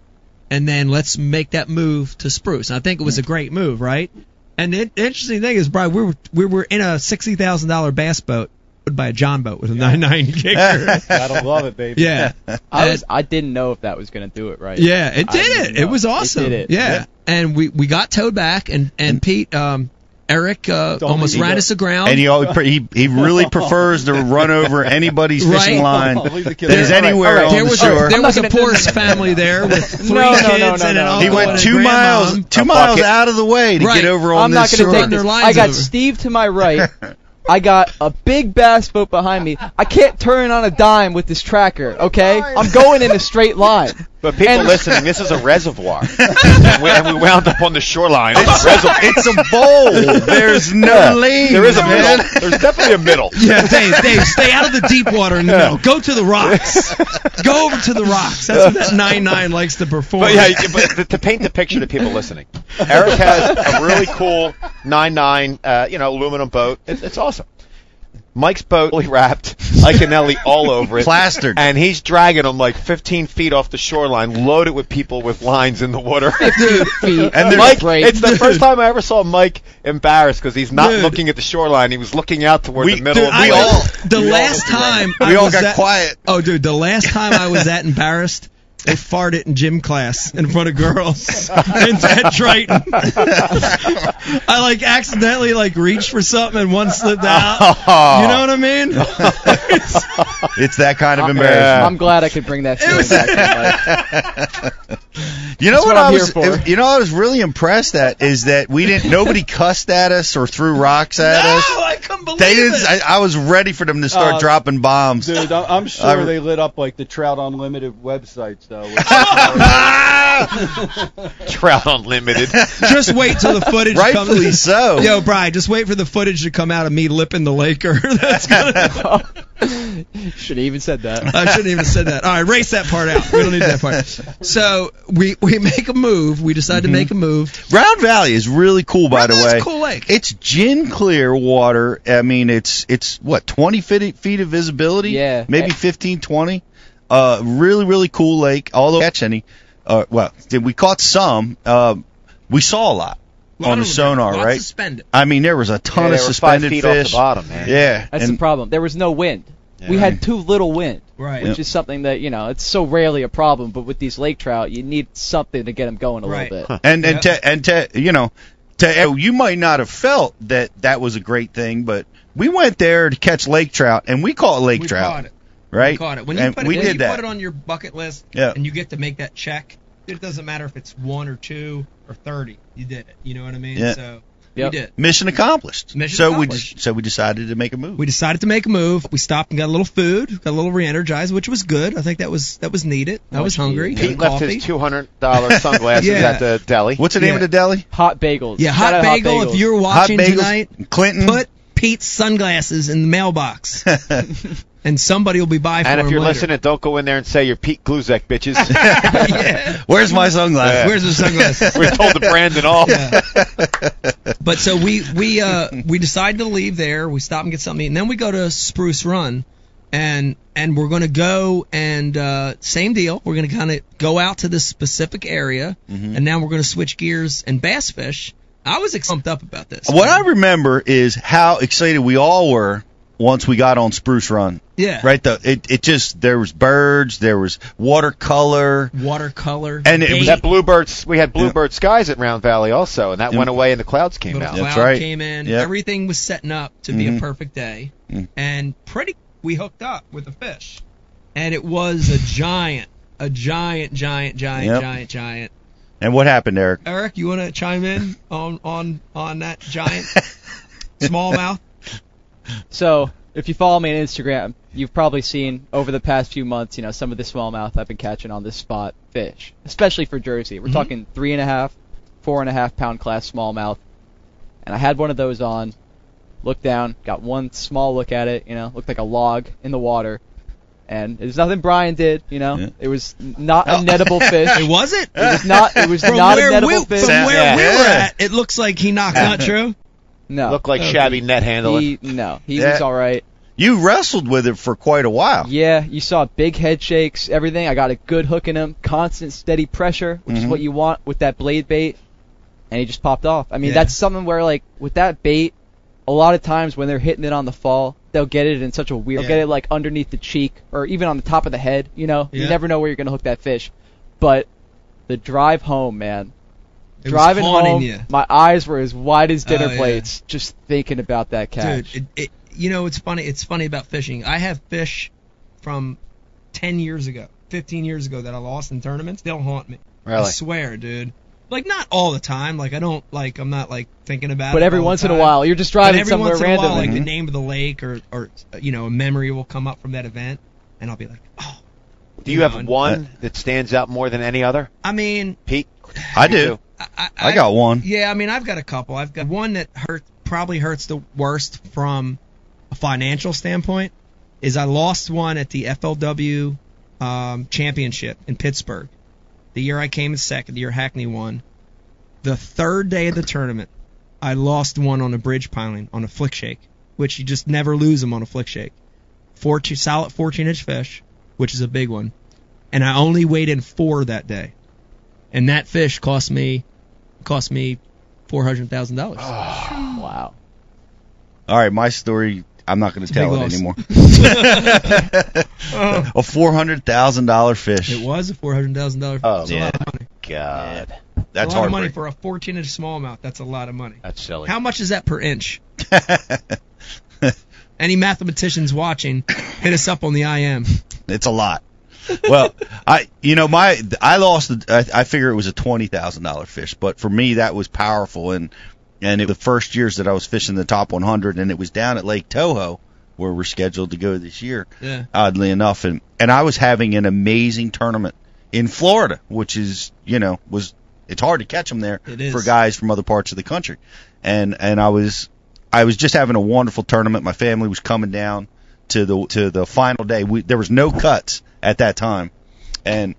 and then let's make that move to Spruce. And I think it was a great move, right? And the interesting thing is, Brian, we were we were in a sixty thousand dollar bass boat by a John boat with a nine nine kicker. Gotta love it, baby. yeah, I was I didn't know if that was gonna do it right. yeah, it did didn't it. It was awesome. It did it. Yeah. and we we got towed back, and and Pete, um, Eric, uh, almost ran us aground. And he, always, he he really prefers to run over anybody's fishing line Leave that is anywhere All right. on there the shore. a, there was a gonna- poor family there with three No, no, kids no, no, and an no. uncle he went two miles two miles out of the way to Right. get over on I'm not this gonna shore. take Their this. lines I got. Steve to my right. I got a big bass boat behind me. I can't turn on a dime with this tracker. Okay, I'm going in a straight line. But people And- listening, this is a reservoir, and, we, and we wound up on the shoreline. reservoir. It's a bowl. There's no lane. There is a middle. There's definitely a middle. Yeah, Dave, Dave, stay out of the deep water in the middle. Go to the rocks. Go over to the rocks. That's what that nine nine likes to perform. But yeah, but to, to paint the picture to people listening, Eric has a really cool nine nine, uh, you know, aluminum boat. It's, it's awesome. Mike's boat fully wrapped, Iaconelli all over it, Plastered. and he's dragging them like 15 feet off the shoreline, loaded with people with lines in the water. Feet. And Mike, Great. it's the first time I ever saw Mike embarrassed because he's not Dude. looking at the shoreline. He was looking out toward We- the middle dude, of the I we lake. all- the we last looked around. time We all got at- quiet. Oh, dude, the last time I was that embarrassed, they farted in gym class in front of girls in at Triton. I like accidentally like reached for something and one slipped out. You know what I mean? It's that kind of I'm, embarrassment. I'm glad I could bring that feeling back to life. You know That's what, what I I'm was? here for. You know, I was really impressed at is that we didn't. Nobody cussed at us or threw rocks at us. no, I couldn't believe They didn't. it. I, I was ready for them to start Uh, dropping bombs. Dude, I- I'm sure I- they lit up like the Trout Unlimited websites though. which- Trout Unlimited. just wait till the footage Rightfully comes. so. Yo, Brian, just wait for the footage to come out of me lipping the Laker. That's gonna. Should have even said that. I shouldn't even said that. All right, race that part out. We don't need that part. So we we make a move. We decide to mm-hmm. make a move. Round Valley is really cool, by Round the way. a cool lake. It's gin clear water. I mean, it's it's what 20 feet feet of visibility. Yeah. maybe 15, 20. Uh, really, really cool lake. Although catch any, uh, well, we caught some. Uh, we saw a lot Lot on the of them. sonar, Lots right? Suspended. I mean, there was a ton Yeah, of they were five suspended feet off the fish. bottom, man. Yeah, That's and the problem. There was no wind. We had too little wind, Right. which is something that you know it's so rarely a problem. But with these lake trout, you need something to get them going a Right. little bit. and and Yep. to and to you know to you might not have felt that that was a great thing, but we went there to catch lake trout, and we caught lake we trout, caught it. Right? We caught it. When you and put it, we when did you that. put it on your bucket list, Yeah. and you get to make that check. It doesn't matter if it's one or two or thirty. You did it. You know what I mean? Yeah. So Yep. we did. Mission accomplished. Mission so accomplished. we so we decided to make a move. We decided to make a move. We stopped and got a little food, got a little re-energized, which was good. I think that was that was needed. I was hungry. Pete left coffee. his two hundred dollar sunglasses Yeah. at the deli. What's the name Yeah. of the deli? Hot bagels. Yeah, hot out bagel. bagels. If you're watching Hot bagels. tonight, Clinton. put Pete's sunglasses in the mailbox. and somebody will be by for And if you're later. listening, don't go in there and say you're Pete Gluszek, bitches. Where's my sunglasses? Yeah. Where's the sunglasses? We're told the brand and all. But so we we uh we decided to leave there. We stop and get something, and then we go to Spruce Run, and and we're going to go and uh same deal. We're going to kind of go out to this specific area, Mm-hmm. and now we're going to switch gears and bass fish. I was pumped up about this. What I remember is how excited we all were once we got on Spruce Run. Yeah. Right. The it it just there was birds, there was watercolor, watercolor, and it was That bluebirds. we had bluebird skies at Round Valley also, and that Yeah. went away and the clouds came little out. cloud That's right. came in. Yep. Everything was setting up to be a Mhm. perfect day, Mm. and pretty we hooked up with a fish, and it was a giant, a giant, giant, giant, Yep. giant, giant. and what happened, Eric? Eric, you want to chime in on on on that giant smallmouth? So, if you follow me on Instagram, you've probably seen over the past few months, you know, some of the smallmouth I've been catching on this spot fish, especially for Jersey. We're Mhm. talking three and a half, four and a half pound class smallmouth. And I had one of those on, looked down, got one small look at it, you know, looked like a log in the water. And it was nothing Brian did, you know. Yeah. It was not a Oh. nettable fish. It was it. It was not. It was From not a where nettable we, fish. from Sound- where we were at, it looks like he knocked. Not true. No, Looked like Okay. shabby net handling. he no, he Yeah. was all right. You wrestled with it for quite a while. Yeah, you saw big head shakes, everything. I got a good hook in him, constant, steady pressure, which is Mhm. what you want with that blade bait. And he just popped off. I mean, Yeah. that's something where like with that bait, a lot of times when they're hitting it on the fall, they'll get it in such a weird. They'll get it like underneath the cheek or even on the top of the head. You know, Yeah. you never know where you're gonna hook that fish. But the drive home, man. It Driving haunting home, you. my eyes were as wide as dinner Oh, yeah. plates just thinking about that catch. Dude, it, it, you know it's funny. It's funny about fishing. I have fish from ten years ago, fifteen years ago that I lost in tournaments. They'll haunt me. Really? I swear, dude. Like not all the time. Like I don't like. I'm not like thinking about. but it every all the once in a while, you're just But driving every somewhere once in a random. while, like the Mhm. name of the lake or or you know a memory will come up from that event, and I'll be like, oh. Do you know, have and- one that stands out more than any other, I mean, Pete? I do. I, I, I got one. Yeah, I mean, I've got a couple. I've got one that hurt, probably hurts the worst from a financial standpoint. Is I lost one at the FLW um, championship in Pittsburgh. The year I came in second, the year Hackney won. The third day of the tournament, I lost one on a bridge piling on a flick shake, which you just never lose them on a flick shake. 14, solid 14 inch fish, which is a big one. And I only weighed in four that day. And that fish cost me cost me four hundred thousand dollars. Oh. wow. All right, my story. I'm not going to tell it loss. anymore. a four hundred thousand dollar fish. It was a four hundred thousand dollars. Fish. Oh, That's a yeah. lot of money. God, That's a lot of money for a fourteen inch smallmouth. That's a lot of money. that's silly. How much is that per inch? Any mathematicians watching, hit us up on the IM. It's a lot. Well, I you know my I lost the- I, I figure it was a twenty thousand dollar fish, but for me that was powerful and and it, the first years that I was fishing the top 100 and it was down at Lake Toho where we're scheduled to go this year. Yeah. Oddly enough, and and I was having an amazing tournament in Florida, which is you know was it's hard to catch them there for guys from other parts of the country, and and I was I was just having a wonderful tournament. My family was coming down to the to the final day. We, there was no cuts at that time, and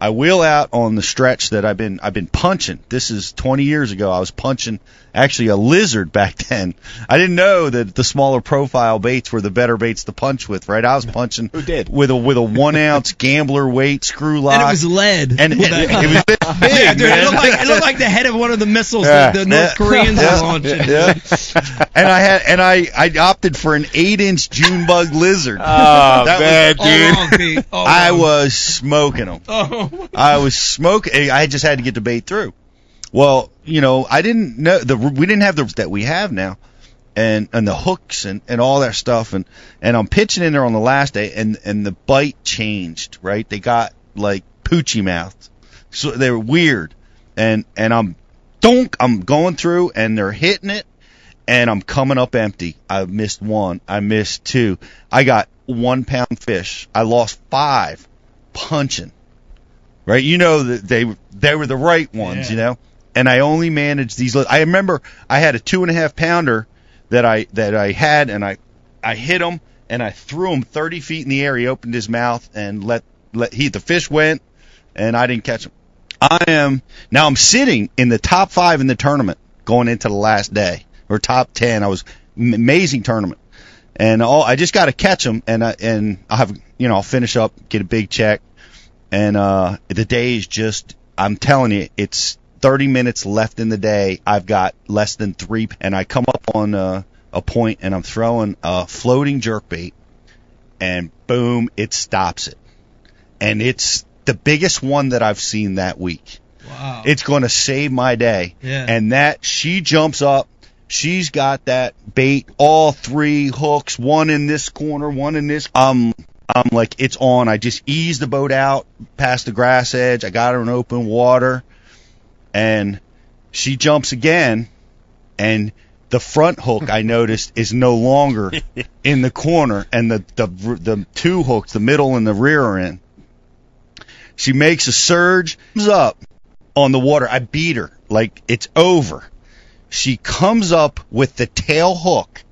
I wheel out on the stretch that I've been I've been punching. This is 20 years ago. I was punching actually a lizard back then. I didn't know that the smaller profile baits were the better baits to punch with. Right? I was punching Who did? with a with a one ounce gambler weight screw lock. And it was lead. and it, it was this big, yeah, dude, it looked like it looked like the head of one of the missiles Yeah. that the North Yeah. Koreans Yeah. were launching. Yeah. and I had and I I opted for an eight inch June bug lizard. Oh, That man, was- All dude. wrong, Pete. All I was smoking them. Oh. I was smoking. I just had to get the bait through. Well, you know, I didn't know the we didn't have the that we have now, and and the hooks and and all that stuff, and and I'm pitching in there on the last day, and and the bite changed. Right, they got like poochy mouthed, so they were weird, and and I'm donk, I'm going through, and they're hitting it, and I'm coming up empty. I missed one. I missed two. I got one pound fish. I lost five punching. Right? You know that they they were the right ones, Yeah. you know. And I only managed these. li- I remember I had a two and a half pounder that I that I had, and I I hit them, and I threw him 30 feet in the air. He opened his mouth and let let he the fish went, and I didn't catch him. I am now I'm sitting in the top five in the tournament going into the last day or top ten. I was amazing tournament, and all I just got to catch him, and I, and I have you know I'll finish up, get a big check, and uh the day is just I'm telling you it's 30 minutes left in the day. I've got less than three, and I come up on uh, a point, and I'm throwing a floating jerk bait, and boom, it stops it, and it's the biggest one that I've seen that week. Wow. It's going to save my day. Yeah. And that she jumps up. She's got that bait, all three hooks, one in this corner, one in this. Um, I'm like, it's on. I just ease the boat out past the grass edge. I got her in open water, and she jumps again, and the front hook I noticed is no longer in the corner, and the the the two hooks, the middle and the rear are in. She makes a surge, comes up on the water. I beat her like it's over. She comes up with the tail hook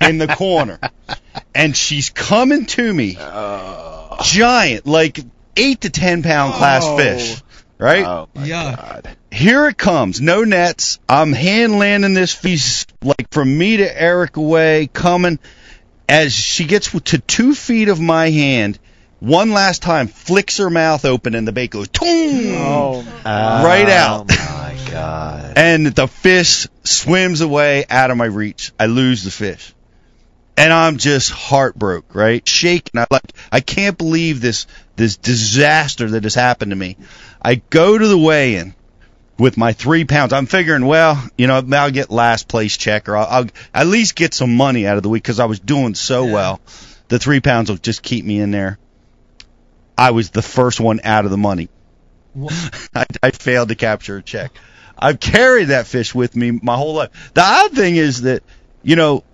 in the corner, and she's coming to me, oh. giant, like eight to ten pound class Oh. fish, right? Oh my Yeah. god. Here it comes, no nets. I'm hand landing this fish like from me to Eric away, coming as she gets to two feet of my hand. One last time, flicks her mouth open, and the bait goes, toom, Oh, right out. My god. and the fish swims away out of my reach. I lose the fish. And I'm just heartbroken, right? Shaking. I like I can't believe this this disaster that has happened to me. I go to the weigh-in with my three pounds. I'm figuring, well, you know, I'll get last place check, or I'll, I'll at least get some money out of the week because I was doing so well. The three pounds will just keep me in there. I was the first one out of the money. I, I failed to capture a check. I've carried that fish with me my whole life. The odd thing is that, you know,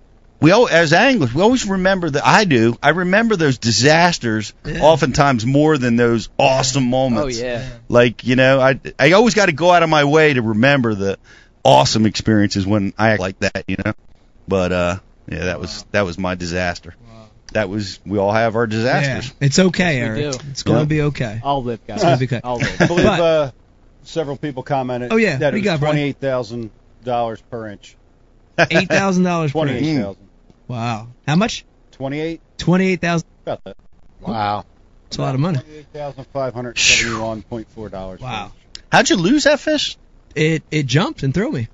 we all, as anglers, we always remember that I do. I remember those disasters Yeah. oftentimes more than those awesome moments. oh yeah. Like, you know, I I always got to go out of my way to remember the awesome experiences when I act like that, you know. But uh yeah, that was that was my disaster. That was we all have our Yeah. disasters. It's okay, Yes, Eric. do. It's going to Yep. be okay. I'll live, guys. It's going to be okay. I'll live. I believe But- uh, several people commented Oh, yeah. that What it you got, was twenty-eight thousand dollars per inch. Eight thousand dollars per inch. thousand. Wow. How much? Twenty-eight. Twenty-eight thousand. About that. Wow. That's a lot of money. Twenty-eight thousand five hundred seventy-one point four dollars. Wow. How'd you lose that fish? It it jumped and threw me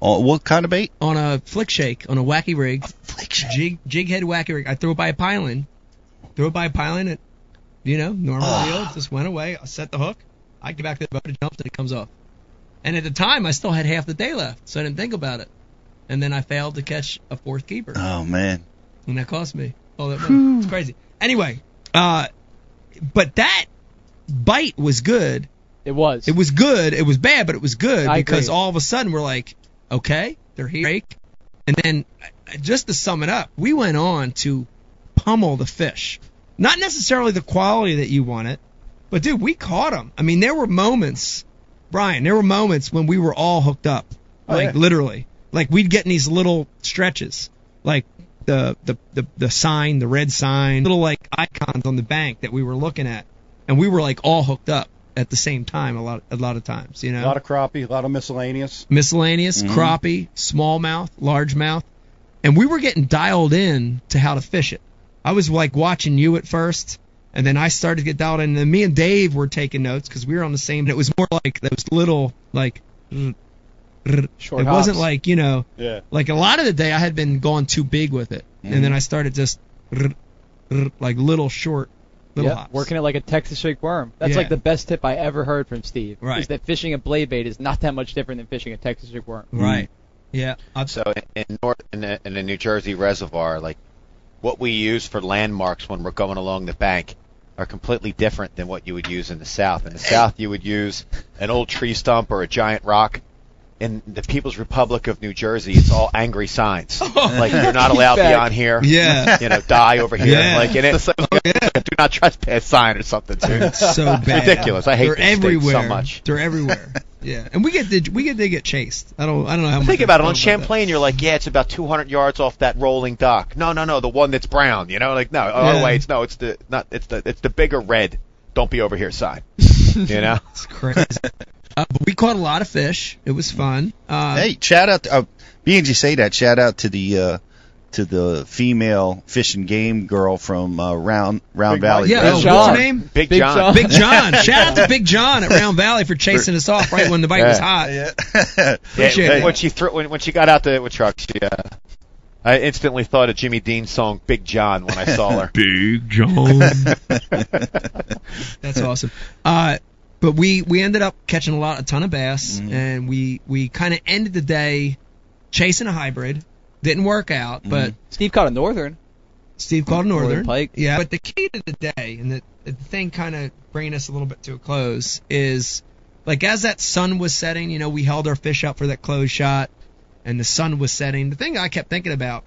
Oh, what kind of bait? on a flick shake on a wacky rig. Flick shake. Jig jig head wacky rig. I throw it by a piling. Throw it by a piling. It, you know, normal Ah. reel. Just went away. I set the hook. I get back to the boat. It jumps and it comes off. And at the time, I still had half the day left, so I didn't think about it. And then I failed to catch a fourth keeper. Oh man. and that cost me all that money. It's crazy. Anyway, uh, but that bite was good. It was. It was good. It was bad, but it was good I because agree. all of a sudden we're like, okay, they're here. And then, uh, just to sum it up, we went on to pummel the fish. Not necessarily the quality that you wanted, but dude, we caught them. I mean, there were moments, Brian, there were moments when we were all hooked up, Oh, like yeah. literally, like we'd get in these little stretches, like the, the the the sign, the red sign, little like icons on the bank that we were looking at, and we were like all hooked up at the same time a lot a lot of times, you know A lot of crappie, a lot of miscellaneous. miscellaneous, Mhm. crappie, smallmouth, largemouth, and we were getting dialed in to how to fish it. I was like watching you at first, and then I started to get dialed in. And then me and Dave were taking notes because we were on the same. And it was more like those little like. Short it wasn't like you know, Yeah. like a lot of the day I had been going too big with it, and then I started just like little short, little Yep, hops. working it like a Texas shake worm. That's Yeah. like the best tip I ever heard from Steve. Right. Is that fishing a blade bait is not that much different than fishing a Texas shake worm. Mm-hmm. Right. Yeah. I'll- So in, in North in the, in the New Jersey reservoir, like what we use for landmarks when we're going along the bank are completely different than what you would use in the South. In the South, you would use an old tree stump or a giant rock. In the People's Republic of New Jersey, it's all angry signs. Oh, like you're not allowed Back. beyond here. Yeah. You know, die over here. Yeah. Like and it's like a do not trespass sign or something too. It's so bad. ridiculous. I hate They're this state so much. They're everywhere. Yeah, and we get to, we get to get chased. I don't I don't know how much. Think I about it. feel On that. Champlain, you're like, yeah, it's about 200 yards off that rolling dock. No, no, no, the one that's brown. You know, like no, oh Yeah. wait, it's no, it's the not, it's the it's the bigger red. Don't be over here sign. you know. It's crazy. Uh, but we caught a lot of fish. It was fun. Uh, Hey, shout out. To, uh, being you say that, shout out to the uh, to the female fish and game girl from uh, Round Round Big Valley. yeah, Big oh, John. what's her name? Big, Big John. John. Big John. Shout out to Big John at Round Valley for chasing us off right when the bite was hot. Yeah. Appreciate yeah, when she threw when, when she got out the truck, she uh, I instantly thought of Jimmy Dean's song Big John when I saw her. Big John. That's awesome. Uh, but we we ended up catching a lot, a ton of bass, Mhm. and we we kind of ended the day chasing a hybrid. Didn't work out, but Steve caught a northern. Steve caught a northern. Northern pike. Yeah. But the key to the day, and the, the thing kind of bringing us a little bit to a close, is like as that sun was setting, you know, we held our fish up for that close shot, and the sun was setting. The thing I kept thinking about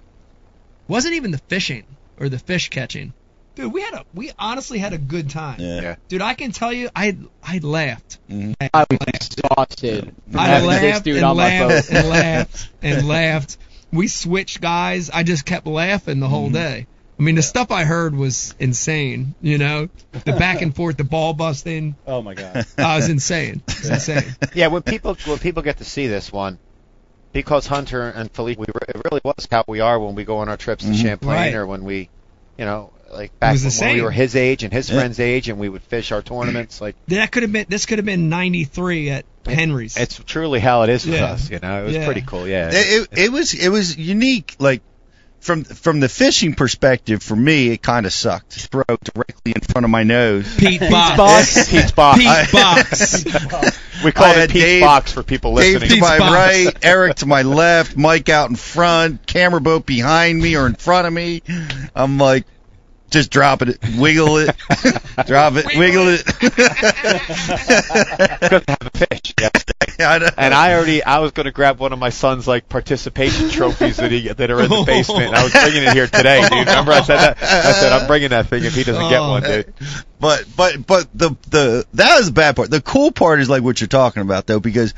wasn't even the fishing or the fish catching. Dude, we had a we honestly had a good time. Yeah. Yeah. Dude, I can tell you, I I laughed. Mhm. I was exhausted. I laughed and on laughed and laughed and laughed. We switched guys. I just kept laughing the Mm-hmm. whole day. I mean, the stuff I heard was insane. You know, the back and forth, the ball busting. Oh my god. I was insane. It was insane. yeah, when people when people get to see this one, because Hunter and Felipe, we, re- it really was how we are when we go on our trips to Mhm. Champlain Right. or when we, you know, like back was the when we were his age and his Yeah. friend's age, and we would fish our tournaments. Like That could have been. This could have been '93 at Henry's. it's truly how it is with Yeah. us. You know, it was Yeah. pretty cool. Yeah. It, it, it was it was unique. Like from from the fishing perspective, for me, it kind of sucked. Throw directly in front of my nose. Pete Pete's Box. box. Pete's box. Pete I- Box. we call it had Pete's Dave- box for people listening. Dave listening. to my Box. right, Eric to my left, Mike out in front, camera boat behind me or in front of me. I'm like, just drop it, wiggle it, drop it, wiggle it. Good to have a fish. Yeah. I know. And I already, I was going to grab one of my son's like participation trophies that he that are in the oh. basement. I was bringing it here today, dude. Remember I said that? I said I'm bringing that thing if he doesn't get Oh. one, dude. But but but the the that was the bad part. The cool part is like what you're talking about though, because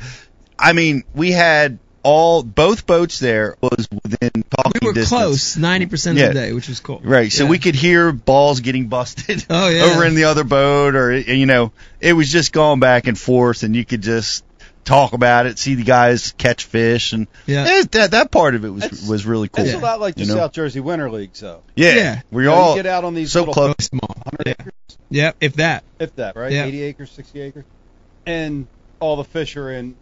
I mean we had all both boats there was within talking We were distance. close 90% of Yeah. the day, which was cool. Right, so Yeah. we could hear balls getting busted Oh, yeah. over in the other boat, or you know, it was just going back and forth, and you could just talk about it, see the guys catch fish, and Yeah. eh, that that part of it was It's- was really cool. It's a lot like the You know? South Jersey Winter League, though. Yeah, Yeah. we You know, all you get out on these so little close. Small. Yeah. acres, yeah, if that. if that, right? Yeah. 80 acres, 60 acres, and all the fish are in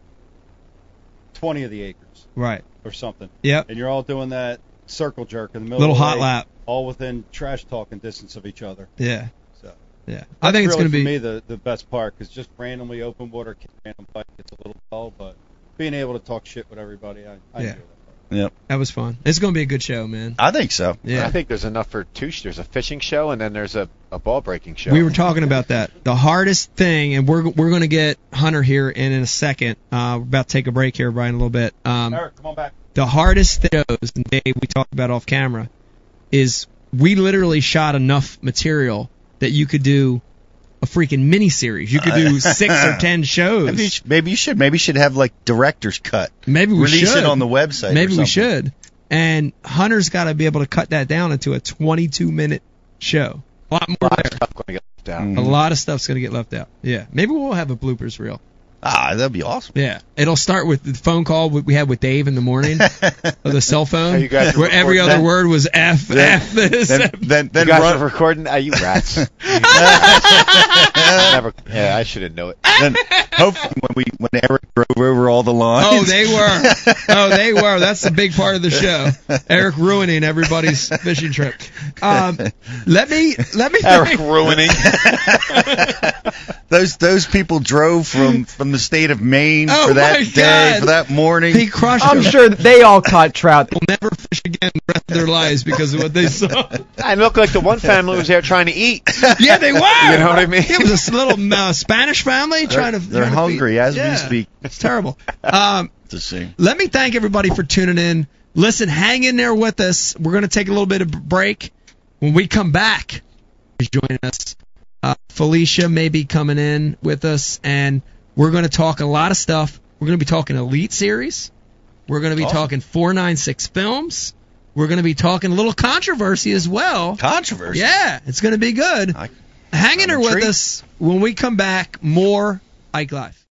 20 of the acres Right. or something, Yep. and you're all doing that circle jerk in the middle. Little of the hot lake, lap. all within trash talking distance of each other. Yeah. So Yeah. I think it's really going to be. for me the the best part because just randomly open water, random bite, it's a little dull, but being able to talk shit with everybody, I, I Yeah. enjoy that. Part. Yep, That was fun. It's going to be a good show, man. I think so. Yeah. I think there's enough for two. sh- There's a fishing show and then there's a, a ball breaking show. We were talking about that. The hardest thing, and we're we're going to get Hunter here in in a second. Uh, we're about to take a break here, Brian, a little bit. Um, Eric, come on back. the hardest thing shows, and Dave, we talked about off camera, is we literally shot enough material that you could do a freaking mini series. You could do six or ten shows. Maybe you, sh- maybe you should. Maybe you should have like director's cut. Maybe we should Release should it on the website. or Maybe we should. And Hunter's got to be able to cut that down into a 22 minute show. A lot more a lot of there. stuff going to get left out. A mm-hmm. lot of stuff's going to get left out. Yeah. Maybe we'll have a bloopers reel. Ah, that'd be awesome. Yeah. It'll start with the phone call we we had with Dave in the morning of the cell phone you guys where every other that? word was F, Then- F this. Then F. then You guys run, are recording? Uh, you rats. Never. Yeah, I should have known it. then hopefully when we when Eric drove over all the lines. Oh, they were. Oh, they were. That's the big part of the show. Eric ruining everybody's fishing trip. Um, let me let me Eric ruining. those those people drove from from the state of Maine Oh, for that day God. for that morning. He crushed I'm them. sure they all caught trout. They'll never fish again the rest of their lives because of what they saw. I look like the one family was there trying to eat. Yeah, they were. You know what I mean? It was a little uh, Spanish family they're, trying to. they're trying hungry feed- as Yeah. we speak. It's terrible. Um, To see. let me thank everybody for tuning in. Listen, hang in there with us. We're going to take a little bit of a break. When we come back, join us. Uh, Felicia may be coming in with us, and We're going to talk a lot of stuff. We're going to be talking Elite Series. We're going to be Awesome. talking 496 films. We're going to be talking a little controversy as well. Controversy. Yeah, it's going to be good. I- Hang in there with us when we come back. More Ike Live.